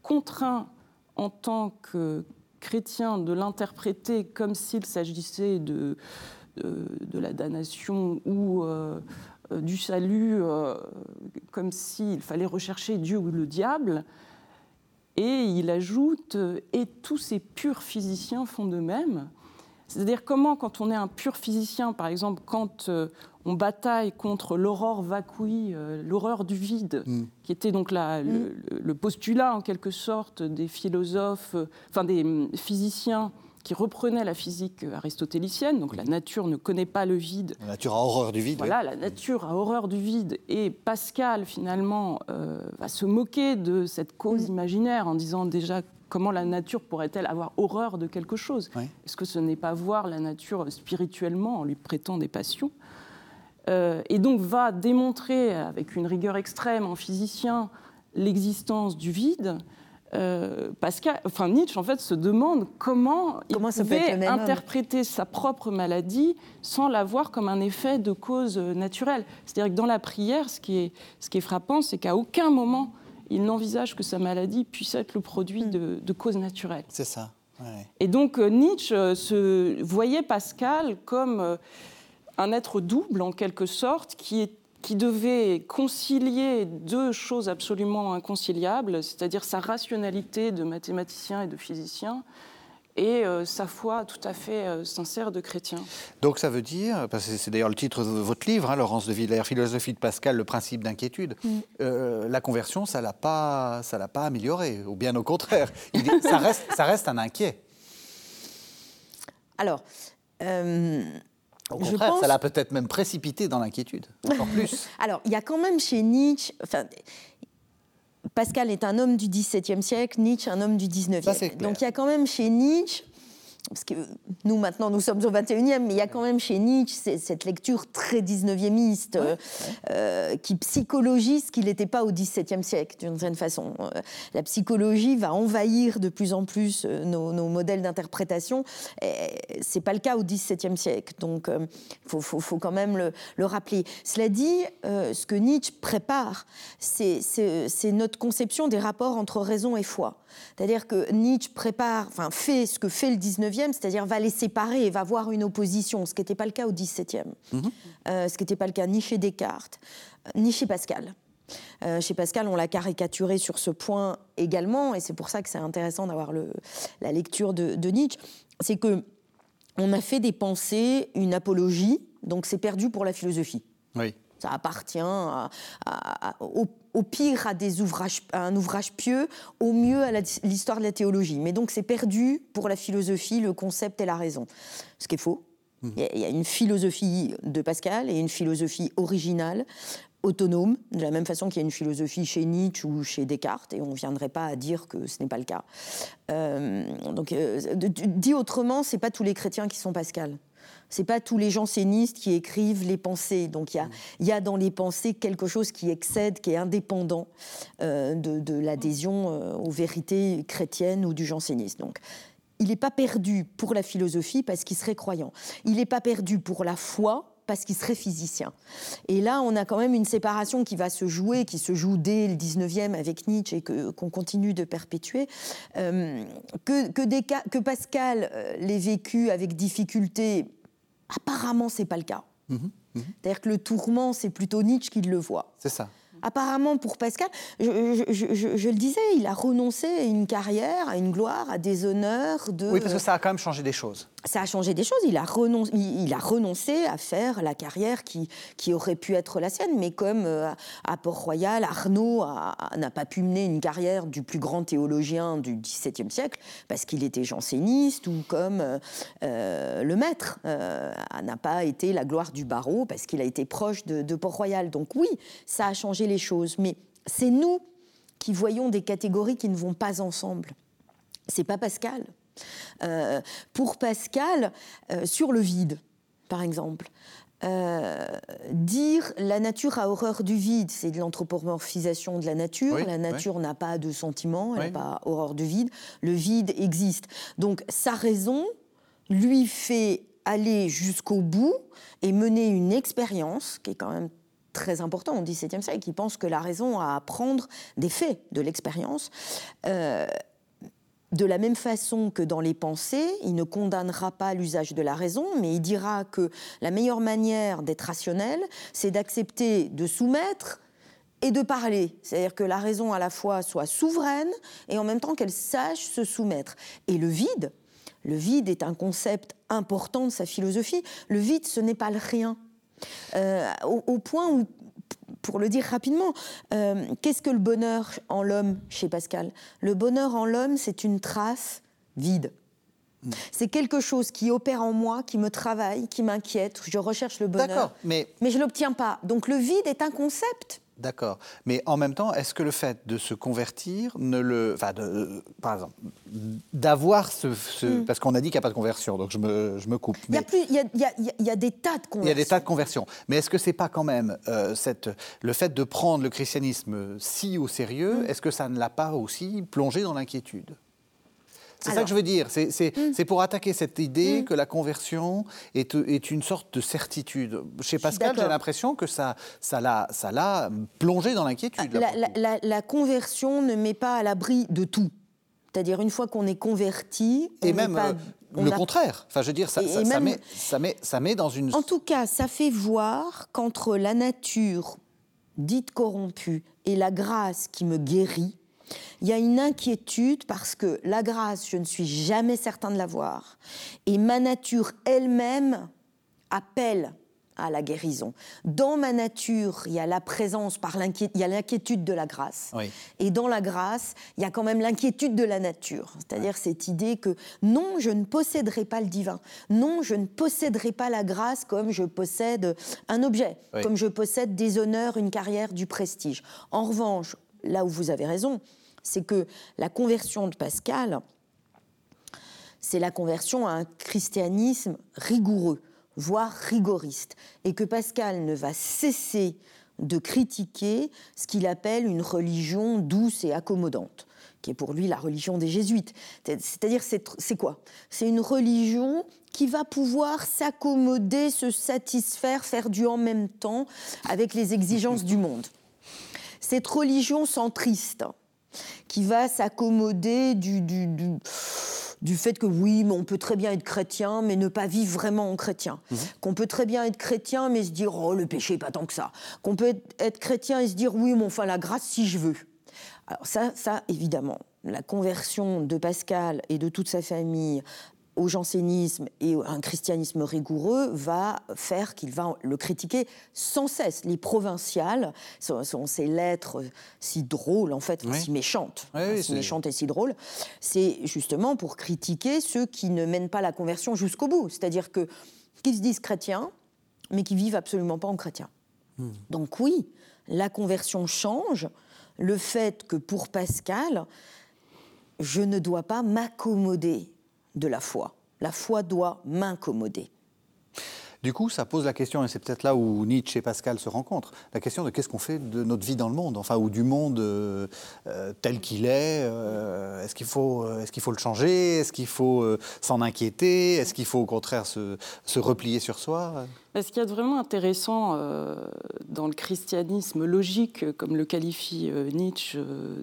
contraint en tant que chrétien de l'interpréter comme s'il s'agissait de, de, la damnation ou euh, du salut, euh, comme s'il fallait rechercher Dieu ou le diable. Et il ajoute Et tous ces purs physiciens font de même. C'est-à-dire comment, quand on est un pur physicien, par exemple, quand euh, on bataille contre l'aurore vacui, euh, l'horreur du vide, mm. qui était donc la, le, le, postulat en quelque sorte des philosophes, euh, enfin des hum, physiciens qui reprenait la physique aristotélicienne, donc la nature ne connaît pas le vide. La nature a horreur du vide. Voilà, la nature a horreur du vide. Et Pascal, finalement, euh, va se moquer de cette cause imaginaire en disant déjà comment la nature pourrait-elle avoir horreur de quelque chose Est-ce que ce n'est pas voir la nature spirituellement en lui prêtant des passions? Euh, Et donc va démontrer avec une rigueur extrême en physicien l'existence du vide euh, Pascal, enfin Nietzsche en fait se demande comment, comment il pouvait interpréter sa propre maladie sans la voir comme un effet de cause naturelle. C'est-à-dire que dans la prière, ce qui est, ce qui est frappant, c'est qu'à aucun moment il n'envisage que sa maladie puisse être le produit hmm. de, de causes naturelles. C'est ça. Et donc euh, Nietzsche euh, se voyait Pascal comme un être double en quelque sorte qui est qui devait concilier deux choses absolument inconciliables, c'est-à-dire sa rationalité de mathématicien et de physicien, et euh, sa foi tout à fait euh, sincère de chrétien. Donc ça veut dire, parce que c'est d'ailleurs le titre de votre livre, hein, Laurence de Villers, Philosophie de Pascal, le principe d'inquiétude, mm. euh, la conversion, ça ne l'a pas, pas amélioré, ou bien au contraire, ça, reste, ça reste un inquiet. Alors, au contraire, ça l'a peut-être même précipité dans l'inquiétude, encore (laughs) plus. Alors, il y a quand même chez Nietzsche, Pascal est un homme du XVIIe siècle, Nietzsche un homme du XIXe. Donc il y a quand même chez Nietzsche parce que nous, maintenant, nous sommes au 21e, mais il y a quand même chez Nietzsche cette lecture très 19e euh, euh, qui psychologise ce qu'il n'était pas au XVIIe siècle, d'une certaine façon. Euh, la psychologie va envahir de plus en plus nos, modèles d'interprétation. Ce n'est pas le cas au XVIIe siècle, donc il faut, quand même le, le, rappeler. Cela dit, ce que Nietzsche prépare, c'est notre conception des rapports entre raison et foi. C'est-à-dire que Nietzsche prépare, enfin fait ce que fait le 19e, c'est-à-dire va les séparer et va voir une opposition, ce qui n'était pas le cas au 17e, mhm. euh, ce qui n'était pas le cas ni chez Descartes, euh, ni chez Pascal. Euh, chez Pascal, on l'a caricaturé sur ce point également, et c'est pour ça que c'est intéressant d'avoir la lecture de, Nietzsche. C'est que on a fait des pensées une apologie, donc c'est perdu pour la philosophie. Oui. Ça appartient au, pire à, des ouvrages, un ouvrage pieux, au mieux à l'histoire de la théologie. Mais donc c'est perdu pour la philosophie, le concept et la raison. Ce qui est faux. Mmh. Il y a une philosophie de Pascal et une philosophie originale, autonome, de la même façon qu'il y a une philosophie chez Nietzsche ou chez Descartes, et on ne viendrait pas à dire que ce n'est pas le cas. Euh, donc, euh, dit autrement, ce n'est pas tous les chrétiens qui sont Pascal c'est pas tous les jansénistes qui écrivent les pensées. Donc il y, a, dans les pensées quelque chose qui excède, qui est indépendant euh, de, l'adhésion euh, aux vérités chrétiennes ou du jansénisme. Donc il n'est pas perdu pour la philosophie parce qu'il serait croyant. Il n'est pas perdu pour la foi parce qu'il serait physicien. Et là, on a quand même une séparation qui va se jouer, qui se joue dès le 19e avec Nietzsche et qu'on continue de perpétuer. Euh, que, que, Pascal l'ait vécu avec difficulté, Apparemment, c'est pas le cas. Mhm, mhm. C'est-à-dire que le tourment, c'est plutôt Nietzsche qui le voit. C'est ça. Apparemment, pour Pascal, je, le disais, il a renoncé à une carrière, à une gloire, à des honneurs. De... Oui, parce que ça a quand même changé des choses ça a changé des choses. Il a, renoncé, il, a renoncé à faire la carrière qui, qui aurait pu être la sienne, mais comme euh, à Port-Royal, Arnaud n'a pas pu mener une carrière du plus grand théologien du XVIIe siècle parce qu'il était janséniste, ou comme euh, euh, le maître n'a pas été la gloire du barreau parce qu'il a été proche de, de Port-Royal. Donc oui, ça a changé les choses, mais c'est nous qui voyons des catégories qui ne vont pas ensemble. C'est pas Pascal. Euh, pour Pascal, euh, sur le vide, par exemple, euh, dire la nature a horreur du vide, c'est de l'anthropomorphisation de la nature. la nature n'a pas de sentiment, elle n'a pas horreur du vide. Le vide existe. Donc sa raison lui fait aller jusqu'au bout et mener une expérience qui est quand même très important au XVIIe siècle, qui pense que la raison a à apprendre des faits de l'expérience. De la même façon que dans les pensées, il ne condamnera pas l'usage de la raison, mais il dira que la meilleure manière d'être rationnel, c'est d'accepter de soumettre et de parler. C'est-à-dire que la raison à la fois soit souveraine et en même temps qu'elle sache se soumettre. Et le vide, le vide est un concept important de sa philosophie. Le vide, ce n'est pas le rien. Euh, au, point où pour le dire rapidement, euh, qu'est-ce que le bonheur en l'homme chez Pascal? Le bonheur en l'homme, c'est une trace vide. Hmm. C'est quelque chose qui opère en moi, qui me travaille, qui m'inquiète. Je recherche le bonheur, mais... mais je ne l'obtiens pas. Donc le vide est un concept D'accord. Mais en même temps, est-ce que le fait de se convertir ne le. Enfin, par exemple, d'avoir ce. Hmm. Parce qu'on a dit qu'il n'y a pas de conversion, donc je me, je me coupe. Y y il, y a, des tas de conversions. Il y a des tas de conversions. Mais est-ce que c'est pas quand même euh, cette, le fait de prendre le christianisme si au sérieux, hmm. est-ce que ça ne l'a pas aussi plongé dans l'inquiétude? C'est ça que je veux dire. Hmm. C'est pour attaquer cette idée hmm. que la conversion est, est, une sorte de certitude. Chez Pascal, j'ai l'impression que ça l'a ça ça plongé dans l'inquiétude. La, la, conversion ne met pas à l'abri de tout. C'est-à-dire, une fois qu'on est converti. Et même euh, le contraire. Enfin, je veux dire, ça, ça, ça, met, ça, met, ça met dans une. En tout cas, ça fait voir qu'entre la nature dite corrompue et la grâce qui me guérit, il y a une inquiétude parce que la grâce, je ne suis jamais certain de l'avoir. Et ma nature elle-même appelle à la guérison. Dans ma nature, il y a la présence, par il y a l'inquiétude de la grâce. Et dans la grâce, il y a quand même l'inquiétude de la nature. C'est-à-dire cette idée que non, je ne posséderai pas le divin. Non, je ne posséderai pas la grâce comme je possède un objet, comme je possède des honneurs, une carrière, du prestige. En revanche, là où vous avez raison, c'est que la conversion de Pascal, c'est la conversion à un christianisme rigoureux, voire rigoriste, et que Pascal ne va cesser de critiquer ce qu'il appelle une religion douce et accommodante, qui est pour lui la religion des jésuites. C'est-à-dire, c'est quoi? C'est une religion qui va pouvoir s'accommoder, se satisfaire, faire du en même temps avec les exigences du monde. Cette religion centriste, qui va s'accommoder du, du, du, fait que oui, mais on peut très bien être chrétien, mais ne pas vivre vraiment en chrétien. Mhm. Qu'on peut très bien être chrétien, mais se dire, oh, le péché, pas tant que ça. Qu'on peut être chrétien et se dire, oui, mais enfin, la grâce, si je veux. Alors ça, ça, évidemment, la conversion de Pascal et de toute sa famille au jansénisme et un christianisme rigoureux va faire qu'il va le critiquer sans cesse. Les provinciales sont, ces lettres si drôles, en fait, si méchantes, si méchantes et si drôles, c'est justement pour critiquer ceux qui ne mènent pas la conversion jusqu'au bout, c'est-à-dire que qu'ils se disent chrétiens, mais qui vivent absolument pas en chrétien. Hmm. Donc oui, la conversion change. Le fait que pour Pascal, je ne dois pas m'accommoder de la foi. La foi doit m'incommoder. Du coup, ça pose la question, et c'est peut-être là où Nietzsche et Pascal se rencontrent, la question de qu'est-ce qu'on fait de notre vie dans le monde, enfin, ou du monde euh, euh, tel qu'il est. Euh, est-ce qu'il faut, est qu'il faut le changer Est-ce qu'il faut s'en inquiéter Est-ce qu'il faut au contraire se, se replier sur soi? Ce qu'il y a de vraiment intéressant dans le christianisme logique, comme le qualifie Nietzsche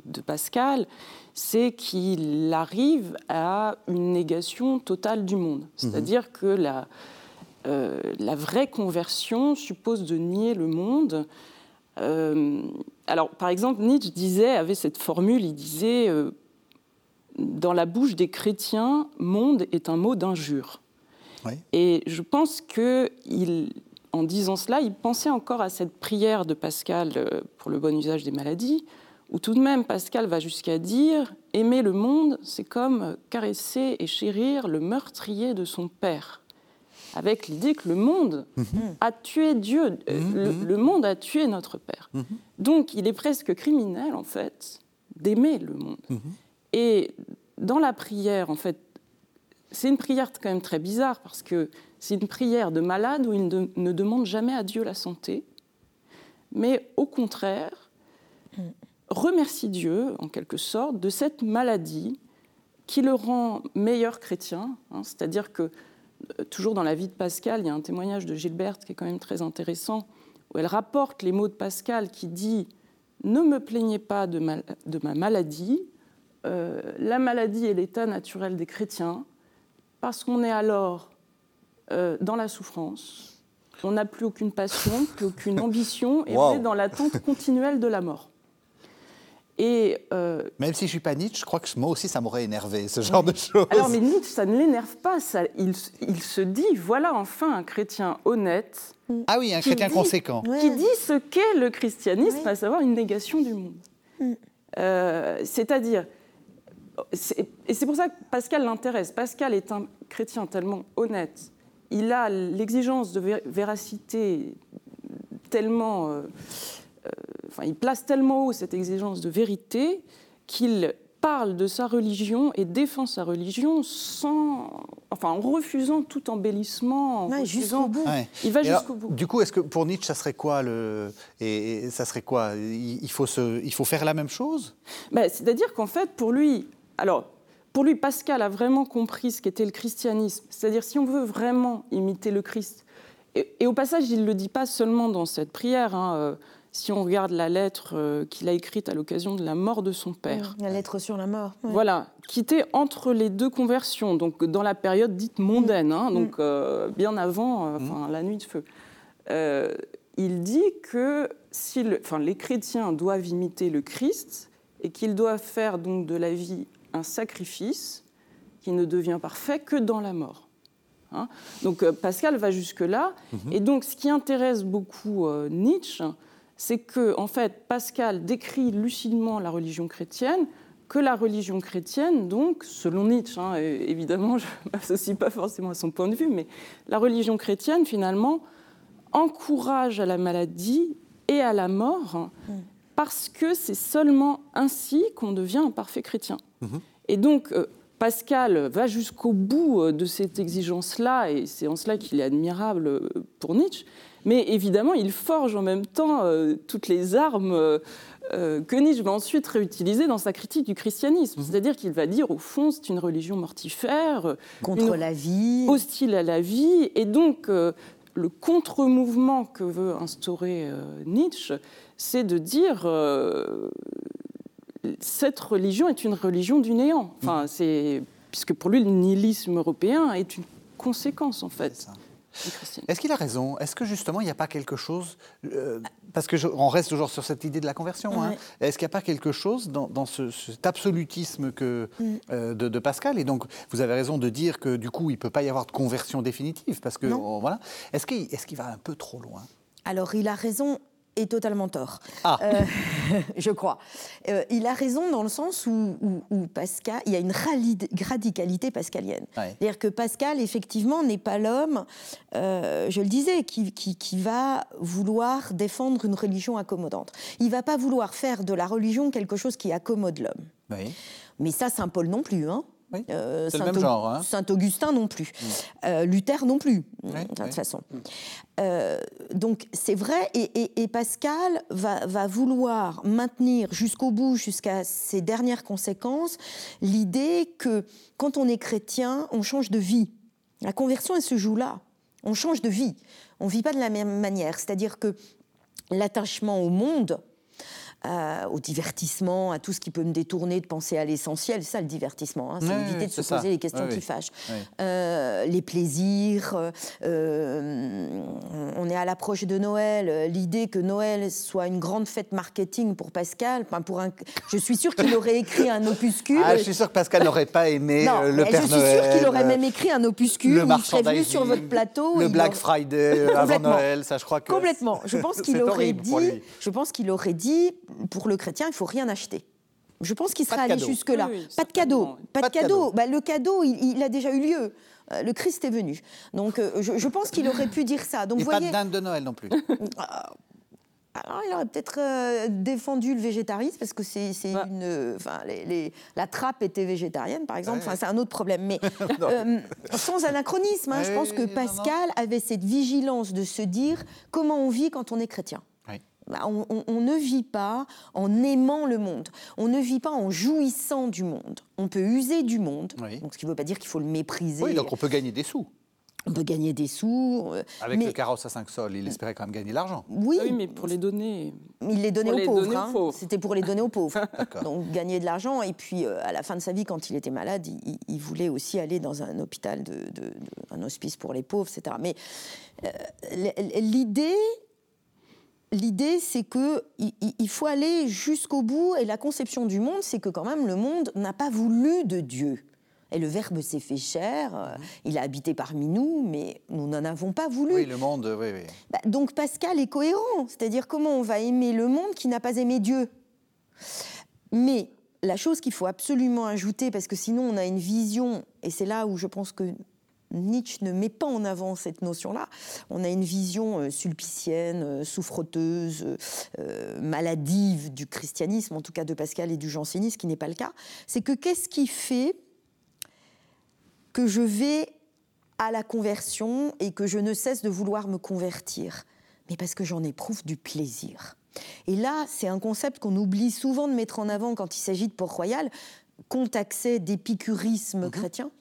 de Pascal, c'est qu'il arrive à une négation totale du monde. Mhm. C'est-à-dire que la, euh, la vraie conversion suppose de nier le monde. Euh, alors, par exemple, Nietzsche disait, avait cette formule, il disait euh, Dans la bouche des chrétiens, monde est un mot d'injure. Et je pense que en disant cela, il pensait encore à cette prière de Pascal pour le bon usage des maladies, où tout de même Pascal va jusqu'à dire Aimer le monde, c'est comme caresser et chérir le meurtrier de son père. Avec l'idée que le monde mhm. a tué Dieu, euh, mhm. le, monde a tué notre père. Mhm. Donc il est presque criminel, en fait, d'aimer le monde. Et dans la prière, en fait, c'est une prière quand même très bizarre parce que c'est une prière de malade où il ne demande jamais à Dieu la santé, mais au contraire, remercie Dieu, en quelque sorte, de cette maladie qui le rend meilleur chrétien. Hein. C'est-à-dire que, toujours dans la vie de Pascal, il y a un témoignage de Gilberte qui est quand même très intéressant, où elle rapporte les mots de Pascal qui dit Ne me plaignez pas de ma, de ma maladie, euh, la maladie est l'état naturel des chrétiens, parce qu'on est alors euh, dans la souffrance, on n'a plus aucune passion, plus aucune ambition, et on est dans l'attente continuelle de la mort. Et euh, Même si je suis pas Nietzsche, je crois que moi aussi ça m'aurait énervé, ce genre de choses. Alors, mais Nietzsche, ça ne l'énerve pas. Ça, il, se dit voilà enfin un chrétien honnête. Ah oui, un chrétien conséquent. Qui dit ce qu'est le christianisme, à savoir une négation du monde. Mm. Euh, c'est-à-dire. Et c'est pour ça que Pascal l'intéresse. Pascal est un chrétien tellement honnête. Il a l'exigence de véracité tellement. Euh, enfin, il place tellement haut cette exigence de vérité qu'il parle de sa religion et défend sa religion sans, enfin, en refusant tout embellissement. En jusqu'au bout. Il va jusqu'au bout. Du coup, est-ce que pour Nietzsche, ça serait quoi le et, ça serait quoi? Il faut se, il faut faire la même chose? Ben, C'est-à-dire qu'en fait, pour lui, alors. Pour lui, Pascal a vraiment compris ce qu'était le christianisme. C'est-à-dire, si on veut vraiment imiter le Christ, et, au passage, il ne le dit pas seulement dans cette prière. Hein, euh, si on regarde la lettre euh, qu'il a écrite à l'occasion de la mort de son père. la lettre sur la mort. Voilà, qui était entre les deux conversions, donc dans la période dite mondaine, hein, mm. donc euh, bien avant euh, mm. la nuit de feu. il dit que si les chrétiens doivent imiter le Christ et qu'ils doivent faire donc de la vie un sacrifice qui ne devient parfait que dans la mort. Hein. donc Pascal va jusque-là. Mm-hmm. Et donc ce qui intéresse beaucoup Nietzsche, c'est que, en fait, Pascal décrit lucidement la religion chrétienne, que la religion chrétienne, donc, selon Nietzsche, hein, évidemment, je ne (laughs) m'associe pas forcément à son point de vue, mais la religion chrétienne, finalement, encourage à la maladie et à la mort, mm. parce que c'est seulement ainsi qu'on devient un parfait chrétien. Mm-hmm. Et donc, euh, Pascal va jusqu'au bout euh, de cette exigence-là, et c'est en cela qu'il est admirable euh, pour Nietzsche. Mais évidemment, il forge en même temps euh, toutes les armes euh, euh, que Nietzsche va ensuite réutiliser dans sa critique du christianisme. Mhm. C'est-à-dire qu'il va dire, au fond, c'est une religion mortifère. Contre la vie. Hostile à la vie. Et donc, le contre-mouvement que veut instaurer Nietzsche, c'est de dire cette religion est une religion du néant. Enfin, mhm. c'est puisque pour lui, le nihilisme européen est une conséquence, en fait. Est-ce qu'il a raison? Est-ce que justement il n'y a pas quelque chose euh, Parce que on reste toujours sur cette idée de la conversion. Hein. Est-ce qu'il n'y a pas quelque chose dans, ce, cet absolutisme que, mm. euh, de, Pascal? Et donc vous avez raison de dire que du coup il ne peut pas y avoir de conversion définitive parce que voilà. Est-ce qu'il est qu'il va un peu trop loin? Alors il a raison est totalement tort. Ah. Euh, (laughs) je crois. Euh, il a raison dans le sens où, Pascal, il y a une radicalité pascalienne. C'est-à-dire que Pascal, effectivement, n'est pas l'homme, euh, je le disais, qui, qui, va vouloir défendre une religion accommodante. Il va pas vouloir faire de la religion quelque chose qui accommode l'homme. Mais ça, Saint Paul non plus. Hein. Euh, Saint, même genre, hein. Saint Augustin non plus, mm. euh, Luther non plus, de toute façon. Mm. Euh, donc c'est vrai, et, Pascal va, va, vouloir maintenir jusqu'au bout, jusqu'à ses dernières conséquences, l'idée que quand on est chrétien, on change de vie. La conversion, elle se joue là. On change de vie. On ne vit pas de la même manière. C'est-à-dire que l'attachement au monde, euh, au divertissement, à tout ce qui peut me détourner de penser à l'essentiel. C'est ça le divertissement, hein, c'est éviter de se poser les questions qui fâchent. Euh, les plaisirs, euh, on est à l'approche de Noël, l'idée que Noël soit une grande fête marketing pour Pascal, pour un, je suis sûre qu'il aurait écrit un opuscule. Ah, je suis sûre que Pascal n'aurait pas aimé le Père Noël. Je suis sûre qu'il aurait même écrit un opuscule, le il serait venu sur votre plateau. Le Black Friday avant Noël, ça je crois que... Complètement. Je pense qu'il aurait dit... Je pense qu'il aurait dit pour le chrétien, il faut rien acheter. Je pense qu'il sera allé jusque-là. pas de cadeau. Pas, de cadeau. Bah, le cadeau, il, a déjà eu lieu. Euh, le Christ est venu. Donc, euh, je, pense qu'il aurait pu dire ça. Donc, Et pas de dinde de Noël non plus. (laughs) Ah, alors, il aurait peut-être euh, défendu le végétarisme parce que c'est une. Enfin, la trappe était végétarienne, par exemple. Enfin, c'est un autre problème. Mais (laughs) sans anachronisme, hein, je pense que Pascal avait cette vigilance de se dire comment on vit quand on est chrétien. Bah, on, ne vit pas en aimant le monde, on ne vit pas en jouissant du monde. On peut user du monde, donc ce qui ne veut pas dire qu'il faut le mépriser. Oui, donc on peut gagner des sous. On peut gagner des sous. Euh, Avec le carrosse à 5 sols, il espérait quand même gagner de l'argent. Oui. Ah oui, mais pour les donner. Il les donnait aux, pauvres, hein. C'était pour les donner aux pauvres. (laughs) Donc gagner de l'argent. Et puis euh, à la fin de sa vie, quand il était malade, il, voulait aussi aller dans un hôpital, de, un hospice pour les pauvres, etc. Mais euh, l'idée l'idée, c'est que il faut aller jusqu'au bout. Et la conception du monde, c'est que quand même le monde n'a pas voulu de Dieu. Et le Verbe s'est fait chair, euh, il a habité parmi nous, mais nous n'en avons pas voulu. Oui, le monde, oui, oui. Bah, donc Pascal est cohérent, c'est-à-dire comment on va aimer le monde qui n'a pas aimé Dieu. Mais la chose qu'il faut absolument ajouter, parce que sinon on a une vision, et c'est là où je pense que Nietzsche ne met pas en avant cette notion-là. On a une vision euh, sulpicienne, euh, souffreteuse, euh, maladive du christianisme, en tout cas de Pascal et du jansénisme, qui n'est pas le cas. C'est que qu'est-ce qui fait que je vais à la conversion et que je ne cesse de vouloir me convertir? Mais parce que j'en éprouve du plaisir. Et là, c'est un concept qu'on oublie souvent de mettre en avant quand il s'agit de Port-Royal compte accès d'épicurisme mhm. chrétien,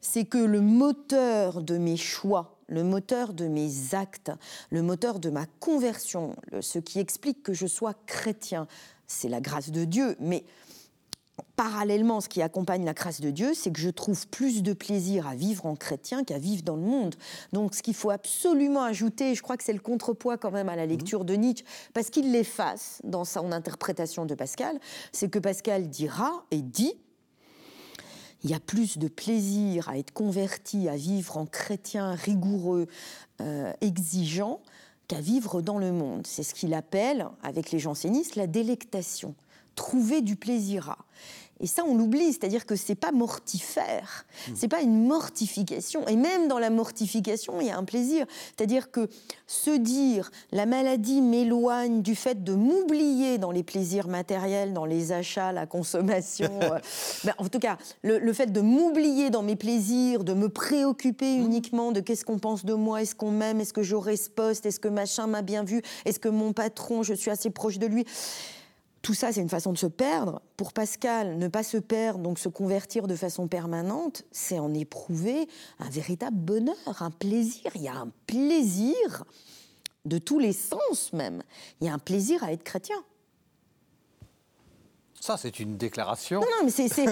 c'est que le moteur de mes choix, le moteur de mes actes, le moteur de ma conversion, ce qui explique que je sois chrétien, c'est la grâce de Dieu, mais parallèlement, ce qui accompagne la grâce de Dieu, c'est que je trouve plus de plaisir à vivre en chrétien qu'à vivre dans le monde. Donc, ce qu'il faut absolument ajouter, je crois que c'est le contrepoids quand même à la lecture de Nietzsche, parce qu'il l'efface dans son interprétation de Pascal, c'est que Pascal dira et dit il y a plus de plaisir à être converti, à vivre en chrétien rigoureux, euh, exigeant, qu'à vivre dans le monde. C'est ce qu'il appelle, avec les jansénistes, la délectation. Trouver du plaisir à. Et ça, on l'oublie, c'est-à-dire que c'est pas mortifère, mmh. c'est pas une mortification. Et même dans la mortification, il y a un plaisir. C'est-à-dire que se dire la maladie m'éloigne du fait de m'oublier dans les plaisirs matériels, dans les achats, la consommation. (laughs) Euh, ben, en tout cas, le, fait de m'oublier dans mes plaisirs, de me préoccuper mmh. uniquement de qu'est-ce qu'on pense de moi, est-ce qu'on m'aime, est-ce que j'aurai ce poste, est-ce que machin m'a bien vu, est-ce que mon patron, je suis assez proche de lui tout ça, c'est une façon de se perdre. Pour Pascal, ne pas se perdre, donc se convertir de façon permanente, c'est en éprouver un véritable bonheur, un plaisir. Il y a un plaisir de tous les sens même. Il y a un plaisir à être chrétien. Ça, c'est une déclaration. Non, non mais (laughs) c'est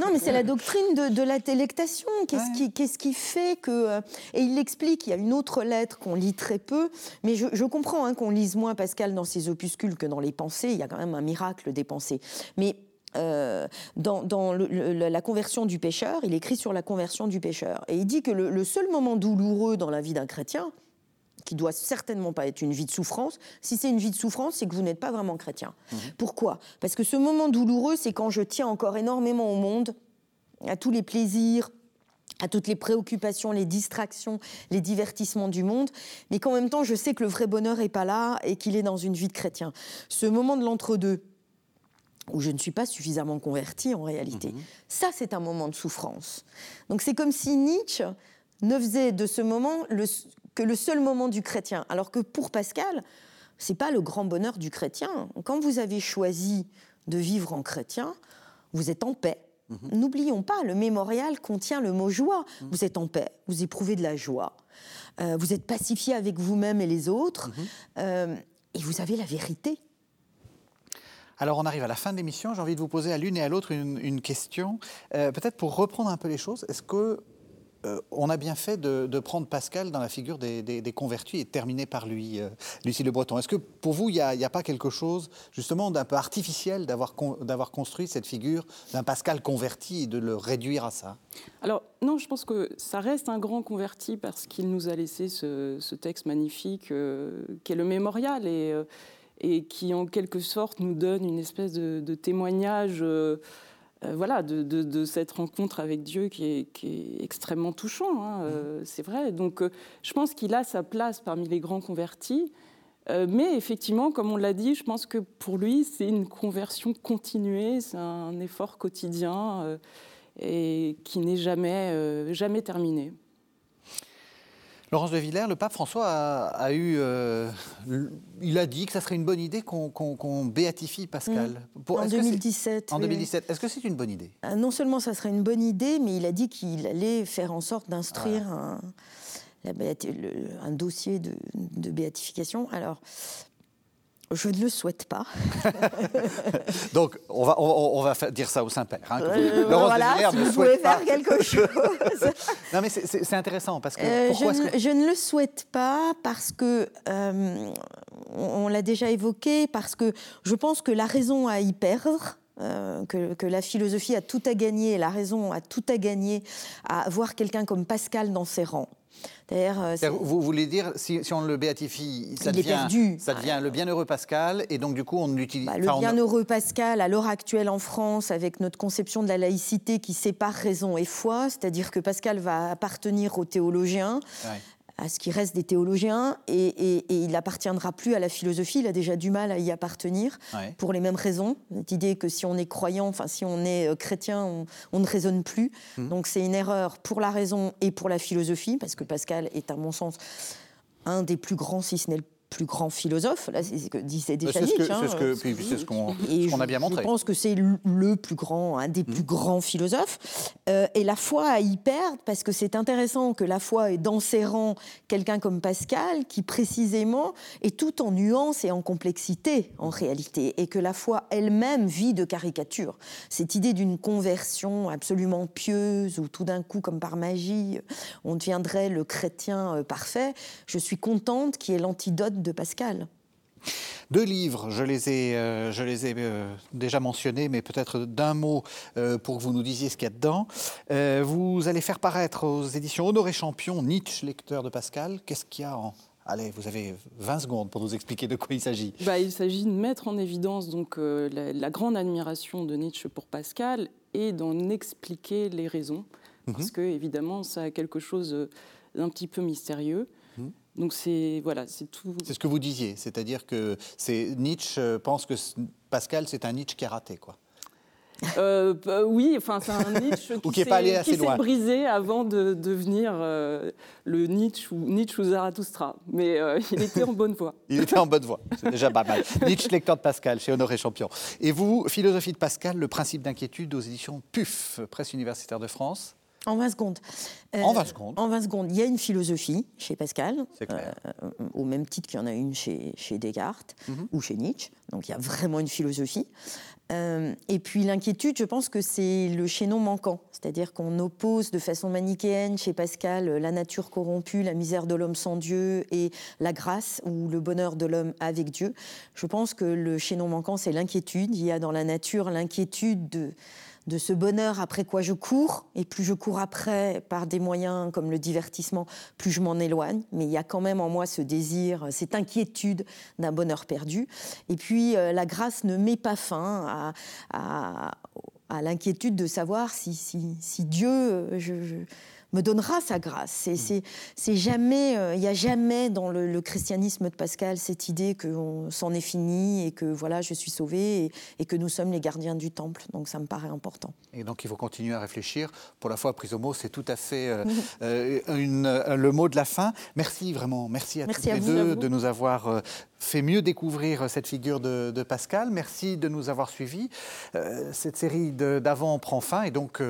non, mais c'est la doctrine de, de la délectation. Qu'est-ce qui, qu'est-ce qui fait que euh, et il l'explique. Il y a une autre lettre qu'on lit très peu, mais je, je comprends hein, qu'on lise moins Pascal dans ses opuscules que dans les pensées. Il y a quand même un miracle des pensées, mais euh, dans, dans la conversion du pécheur, il écrit sur la conversion du pécheur. Et il dit que le, le seul moment douloureux dans la vie d'un chrétien, qui doit certainement pas être une vie de souffrance. Si c'est une vie de souffrance, c'est que vous n'êtes pas vraiment chrétien. Mhm. Pourquoi? Parce que ce moment douloureux, c'est quand je tiens encore énormément au monde, à tous les plaisirs, à toutes les préoccupations, les distractions, les divertissements du monde, mais qu'en même temps, je sais que le vrai bonheur n'est pas là et qu'il est dans une vie de chrétien. Ce moment de l'entre-deux, où je ne suis pas suffisamment converti en réalité, mhm. ça, c'est un moment de souffrance. Donc c'est comme si Nietzsche ne faisait de ce moment le, que le seul moment du chrétien. Alors que pour Pascal, c'est pas le grand bonheur du chrétien. Quand vous avez choisi de vivre en chrétien, vous êtes en paix. Mhm. N'oublions pas, le mémorial contient le mot joie. Mhm. Vous êtes en paix, vous éprouvez de la joie. Euh, vous êtes pacifié avec vous-même et les autres. Mhm. Euh, et vous avez la vérité. Alors on arrive à la fin de l'émission, j'ai envie de vous poser à l'une et à l'autre une, question. Euh, peut-être pour reprendre un peu les choses, est-ce que euh, on a bien fait de, prendre Pascal dans la figure des, convertis et terminer par lui, euh, Lucie Le Breton. Est-ce que pour vous, il n'y a, pas quelque chose justement d'un peu artificiel d'avoir construit cette figure d'un Pascal converti et de le réduire à ça? Alors non, je pense que ça reste un grand converti parce qu'il nous a laissé ce, texte magnifique euh, qui est le mémorial et, qui en quelque sorte nous donne une espèce de témoignage euh, voilà, de, cette rencontre avec Dieu qui est, extrêmement touchant, hein, euh, mmh. c'est vrai. Donc euh, je pense qu'il a sa place parmi les grands convertis. mais effectivement, comme on l'a dit, je pense que pour lui, c'est une conversion continuée, c'est un effort quotidien et qui n'est jamais, jamais terminé. Laurence de Villers, le pape François a, eu, euh, il a dit que ça serait une bonne idée qu'on béatifie Pascal. Mmh. en 2017. En 2017. Est-ce que c'est une bonne idée? Euh, Non seulement ça serait une bonne idée, mais il a dit qu'il allait faire en sorte d'instruire un, un, dossier de, de béatification. Alors, je ne le souhaite pas. (laughs) Donc, on va, on, va dire ça au Saint-Père. Hein, euh, voilà, si vous pouvez faire quelque (laughs) chose. non, mais c'est intéressant parce que. Euh, je, ne, le souhaite pas parce que, euh, on, l'a déjà évoqué, parce que je pense que la raison à y perdre, que, que, la philosophie a tout à gagner, la raison a tout à gagner à voir quelqu'un comme Pascal dans ses rangs. Euh, vous voulez dire, si, on le béatifie, ça devient, ça devient le bienheureux Pascal, et donc du coup on utilise... Bah, le bienheureux Pascal, à l'heure actuelle en France, avec notre conception de la laïcité qui sépare raison et foi, c'est-à-dire que Pascal va appartenir aux théologiens, à ce qui reste des théologiens, et, il n'appartiendra plus à la philosophie. Il a déjà du mal à y appartenir pour les mêmes raisons. Cette idée que si on est croyant, enfin si on est euh, chrétien, on, ne raisonne plus. Mmh. Donc c'est une erreur pour la raison et pour la philosophie, parce que Pascal est à mon sens un des plus grands, si ce n'est le plus grand philosophe. Là, c'est ce que disait déjà Nietzsche. C'est ce qu'on a bien montré. Je pense que c'est le plus grand, un des plus mmh. grands philosophes. Euh, et la foi à y perdre, parce que c'est intéressant que la foi est dans ses rangs quelqu'un comme Pascal, qui précisément est tout en nuance et en complexité en réalité, et que la foi elle-même vit de caricature. Cette idée d'une conversion absolument pieuse, où tout d'un coup, comme par magie, on deviendrait le chrétien euh, parfait, je suis contente qu'il y ait l'antidote de Pascal. Deux livres, je les ai, euh, je les ai euh, déjà mentionnés, mais peut-être d'un mot euh, pour que vous nous disiez ce qu'il y a dedans. vous allez faire paraître aux éditions Honoré Champion Nietzsche, lecteur de Pascal. Qu'est-ce qu'il y a en... Allez, vous avez 20 secondes pour nous expliquer de quoi il s'agit. Bah, il s'agit de mettre en évidence donc, la, grande admiration de Nietzsche pour Pascal et d'en expliquer les raisons. Mhm. Parce que, évidemment, ça a quelque chose d'un petit peu mystérieux. Donc c'est voilà, c'est tout. C'est ce que vous disiez, c'est-à-dire que c'est Nietzsche euh, pense que Pascal c'est un Nietzsche qui a raté quoi. Euh, bah, oui, enfin c'est un Nietzsche (laughs) qui, s'est brisé avant de devenir euh, le Nietzsche ou Nietzsche ou Zarathustra. Mais il était en bonne voie. il était en bonne voie, c'est déjà pas mal. (laughs) Nietzsche, lecteur de Pascal, chez Honoré Champion. Et vous, philosophie de Pascal, le principe d'inquiétude aux éditions PUF, Presse universitaire de France. En 20 secondes. en 20 secondes. En 20 secondes. Il y a une philosophie chez Pascal, au même titre qu'il y en a une chez, chez Descartes mhm. ou chez Nietzsche. Donc il y a vraiment une philosophie. Euh, et puis l'inquiétude, je pense que c'est le chaînon manquant. C'est-à-dire qu'on oppose de façon manichéenne chez Pascal la nature corrompue, la misère de l'homme sans Dieu et la grâce ou le bonheur de l'homme avec Dieu. Je pense que le chaînon manquant, c'est l'inquiétude. Il y a dans la nature l'inquiétude de de ce bonheur après quoi je cours, et plus je cours après par des moyens comme le divertissement, plus je m'en éloigne, mais il y a quand même en moi ce désir, cette inquiétude d'un bonheur perdu. Et puis euh, la grâce ne met pas fin à, l'inquiétude de savoir si, si, Dieu, euh, je me donnera sa grâce. C'est, mm. jamais, euh, il n'y a jamais dans le, christianisme de Pascal cette idée qu'on s'en est fini et que voilà, je suis sauvé et, que nous sommes les gardiens du temple. Donc ça me paraît important. Et donc il faut continuer à réfléchir. Pour la fois, prise au mot, c'est tout à fait euh, euh, le mot de la fin. Merci vraiment, merci à tous les deux de nous avoir fait mieux découvrir cette figure de, Pascal. Merci de nous avoir suivis. cette série d'avant prend fin et donc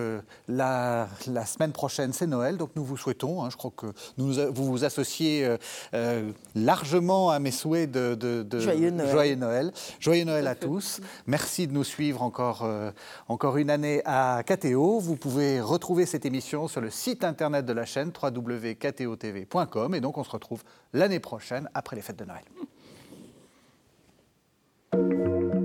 la, la semaine prochaine, c'est Noël, donc nous vous souhaitons, hein, je crois que nous, vous vous associez euh, euh, largement à mes souhaits de, Joyeux, Noël. Joyeux Noël. à (laughs) tous. Merci de nous suivre encore, euh, encore une année à KTO. Vous pouvez retrouver cette émission sur le site internet de la chaîne www.ktotv.com et donc on se retrouve l'année prochaine après les fêtes de Noël. Música